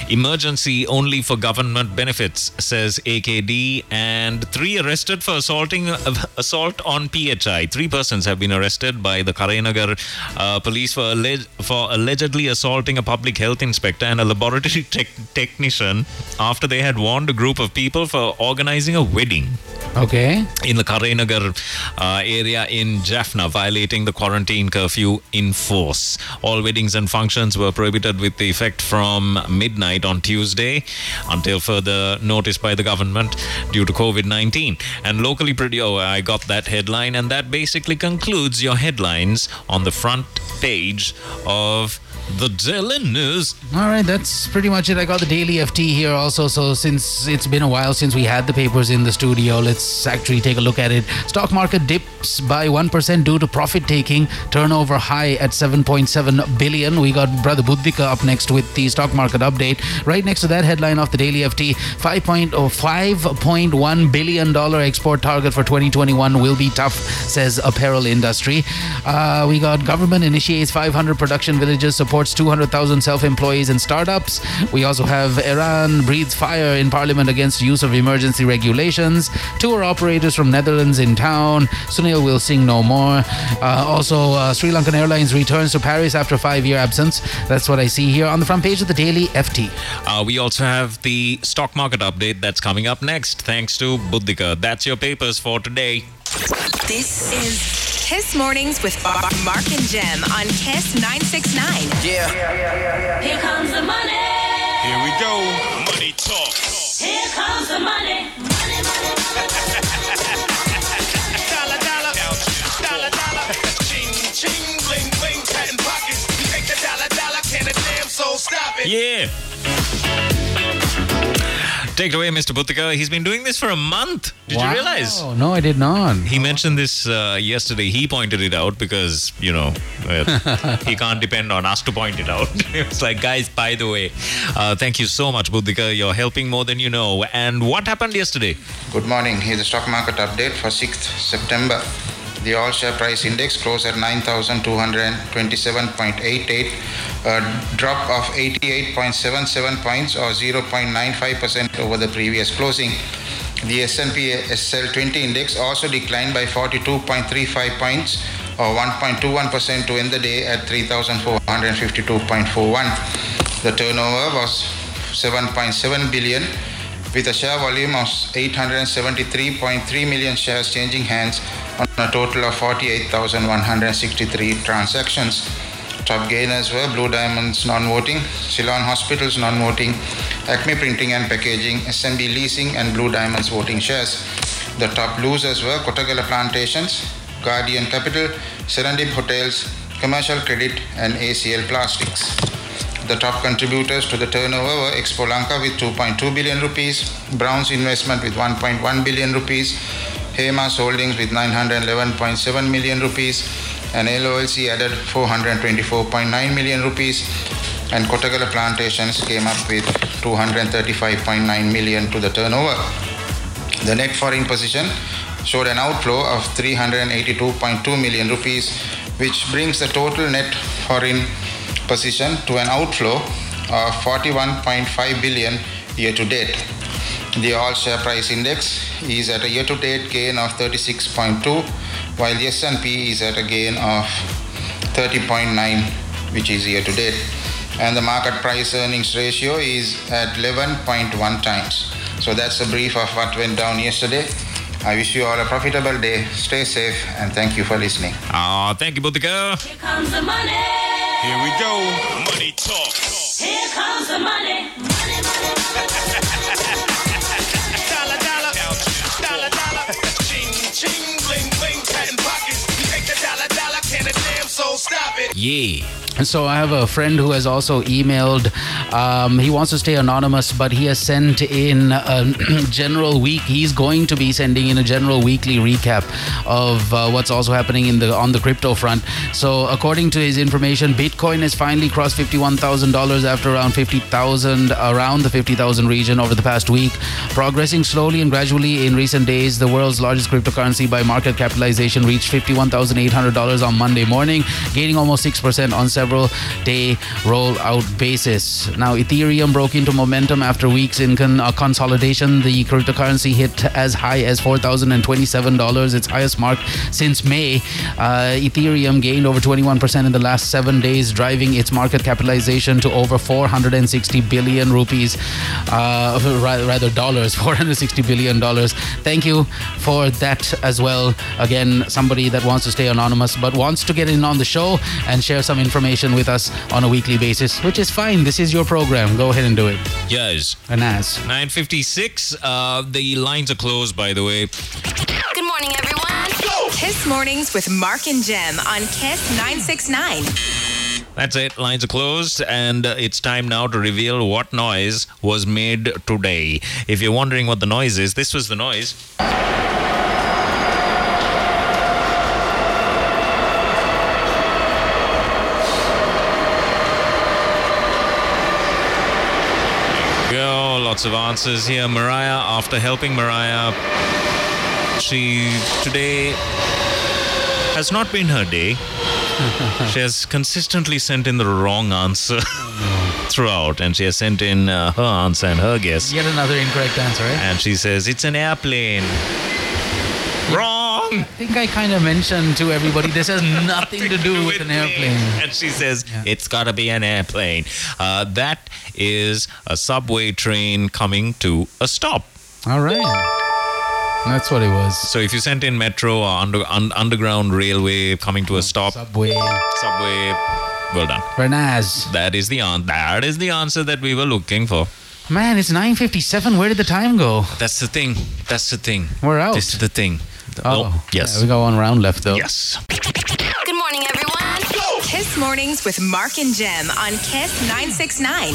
Emergency only for government benefits, says AKD. And three arrested for assaulting assault on PHI. Three persons have been arrested by the Karainagar uh, police for, alleg- for allegedly assaulting a public health inspector and a laboratory (laughs) tech- technician after they had warned a group of people for organizing a wedding Okay. In the Karainagar uh, area in Jaffna, violating the quarantine curfew in force. All weddings and functions were prohibited with the effect from midnight on Tuesday until further notice by the government due to COVID 19. And locally, pretty, oh, I got that headline, and that basically concludes your headlines on the front page of the Daily News. All right, that's pretty much it. I got the daily FT here also. So since it's been a while since we had the papers in the studio, let's actually take a look at it. Stock market dips by 1% due to profit taking. Turnover high at 7.7 billion. We got Brother Buddhika up next with the stock market update. Right next to that headline of the daily FT, 5.1 billion dollar export target for 2021 will be tough, says apparel industry. Uh, we got government initiates 500 production villages, supports 200,000 self-employees and startups. We also have Eran breathes fire in parliament against use of emergency regulations. Tour operators from Netherlands in town. Sunil will sing no more. Uh, also, uh, Sri Lankan Airlines returns to Paris after five-year absence. That's what I see here on the front page of the Daily FT. Uh, we also have the stock market update that's coming up next, thanks to Buddhika. That's your papers for today. This is Kiss Mornings with Mar- Mark and Jem on Kiss 969. Yeah. Here comes the money. Here we go. Money talk. Here comes the money. Money, money, Dollar, dollar. Dollar, dollar. Ching, ching, bling, bling. Patent pockets. Take the dollar, dollar. Can a damn soul stop it? Yeah. Take it away, Mr. Buddhika. He's been doing this for a month. Did you realize? Oh, no, I did not. He mentioned this uh, yesterday. He pointed it out because, you know, uh, (laughs) he can't depend on us to point it out. (laughs) it's like, guys, by the way, uh, thank you so much, Buddhika. You're helping more than you know. And what happened yesterday? Good morning. Here's the stock market update for 6th September. The all share price index closed at 9,227.88, a drop of 88.77 points or 0.95% over the previous closing. The S&P SL 20 index also declined by 42.35 points or 1.21% to end the day at 3,452.41. The turnover was 7.7 billion with a share volume of 873.3 million shares changing hands on a total of 48,163 transactions. Top gainers were Blue Diamonds non-voting, Ceylon Hospitals non-voting, Acme Printing and Packaging, SMB Leasing and Blue Diamonds voting shares. The top losers were Kotagala Plantations, Guardian Capital, Serendip Hotels, Commercial Credit, and ACL Plastics. The top contributors to the turnover were Expolanka with 2.2 billion rupees, Brown's Investment with 1.1 billion rupees, Hemas Holdings with 911.7 million rupees, and LOLC added 424.9 million rupees, and Kotagala Plantations came up with 235.9 million to the turnover. The net foreign position showed an outflow of 382.2 million rupees, which brings the total net foreign position to an outflow of 41.5 billion year to date. The all share price index is at a year to date gain of 36.2 while the S&P is at a gain of 30.9 which is year to date and the market price earnings ratio is at 11.1 times. So that's a brief of what went down yesterday. I wish you all a profitable day. Stay safe and thank you for listening. Ah, thank you, Buddhika. Here comes the money. Here we go. Money talk. Here comes the money. Money, money. Dollar, dollar. Dollar, dollar. Ching, ching, bling, bling. Patent pockets. Take the dollar, dollar. Can a damn soul stop it? Yeah. And so I have a friend who has also emailed. Um, he wants to stay anonymous, but he has sent in a (clears throat) general week. He's going to be sending in a general weekly recap of uh, what's also happening in the on the crypto front. So according to his information, Bitcoin has finally crossed fifty-one thousand dollars after around fifty thousand, around the fifty thousand region over the past week, progressing slowly and gradually in recent days. The world's largest cryptocurrency by market capitalization reached fifty-one thousand eight hundred dollars on Monday morning, gaining almost six percent on several day rollout basis. Now, Ethereum broke into momentum after weeks in con- uh, consolidation. The cryptocurrency hit as high as $4,027, its highest mark since May. Uh, Ethereum gained over 21% in the last seven days, driving its market capitalization to over 460 billion rupees, uh, (laughs) rather dollars, (laughs) 460 billion dollars. Thank you for that as well. Again, somebody that wants to stay anonymous but wants to get in on the show and share some information with us on a weekly basis, which is fine. This is your program. Go ahead and do it. Yes. And as 956. Uh, the lines are closed, by the way. Good morning, everyone. Kiss Mornings with Mark and Jem on Kiss 969. That's it. Lines are closed, and uh, it's time now to reveal what noise was made today. If you're wondering what the noise is, this was the noise. Go, lots of answers here. Mariah, after helping Mariah, she today has not been her day. (laughs) she has consistently sent in the wrong answer (laughs) throughout, and she has sent in uh, her answer and her guess. yet another incorrect answer, right? And she says, It's an airplane. I think I kind of mentioned to everybody this has (laughs) nothing to do with an airplane. And she says, It's gotta be an airplane. Uh, that is a subway train coming to a stop. All right. That's what it was. So if you sent in metro or under, un, underground railway coming to a stop, Subway. subway, well done. Renaz. That is the an- that is the answer that we were looking for. Man, it's 9.57. Where did the time go? That's the thing. That's the thing. We're out. This is the thing. Oh, yes. Yeah, we got one round left, though. yes. Good morning, everyone. Kiss Mornings with Mark and Jem on Kiss 969.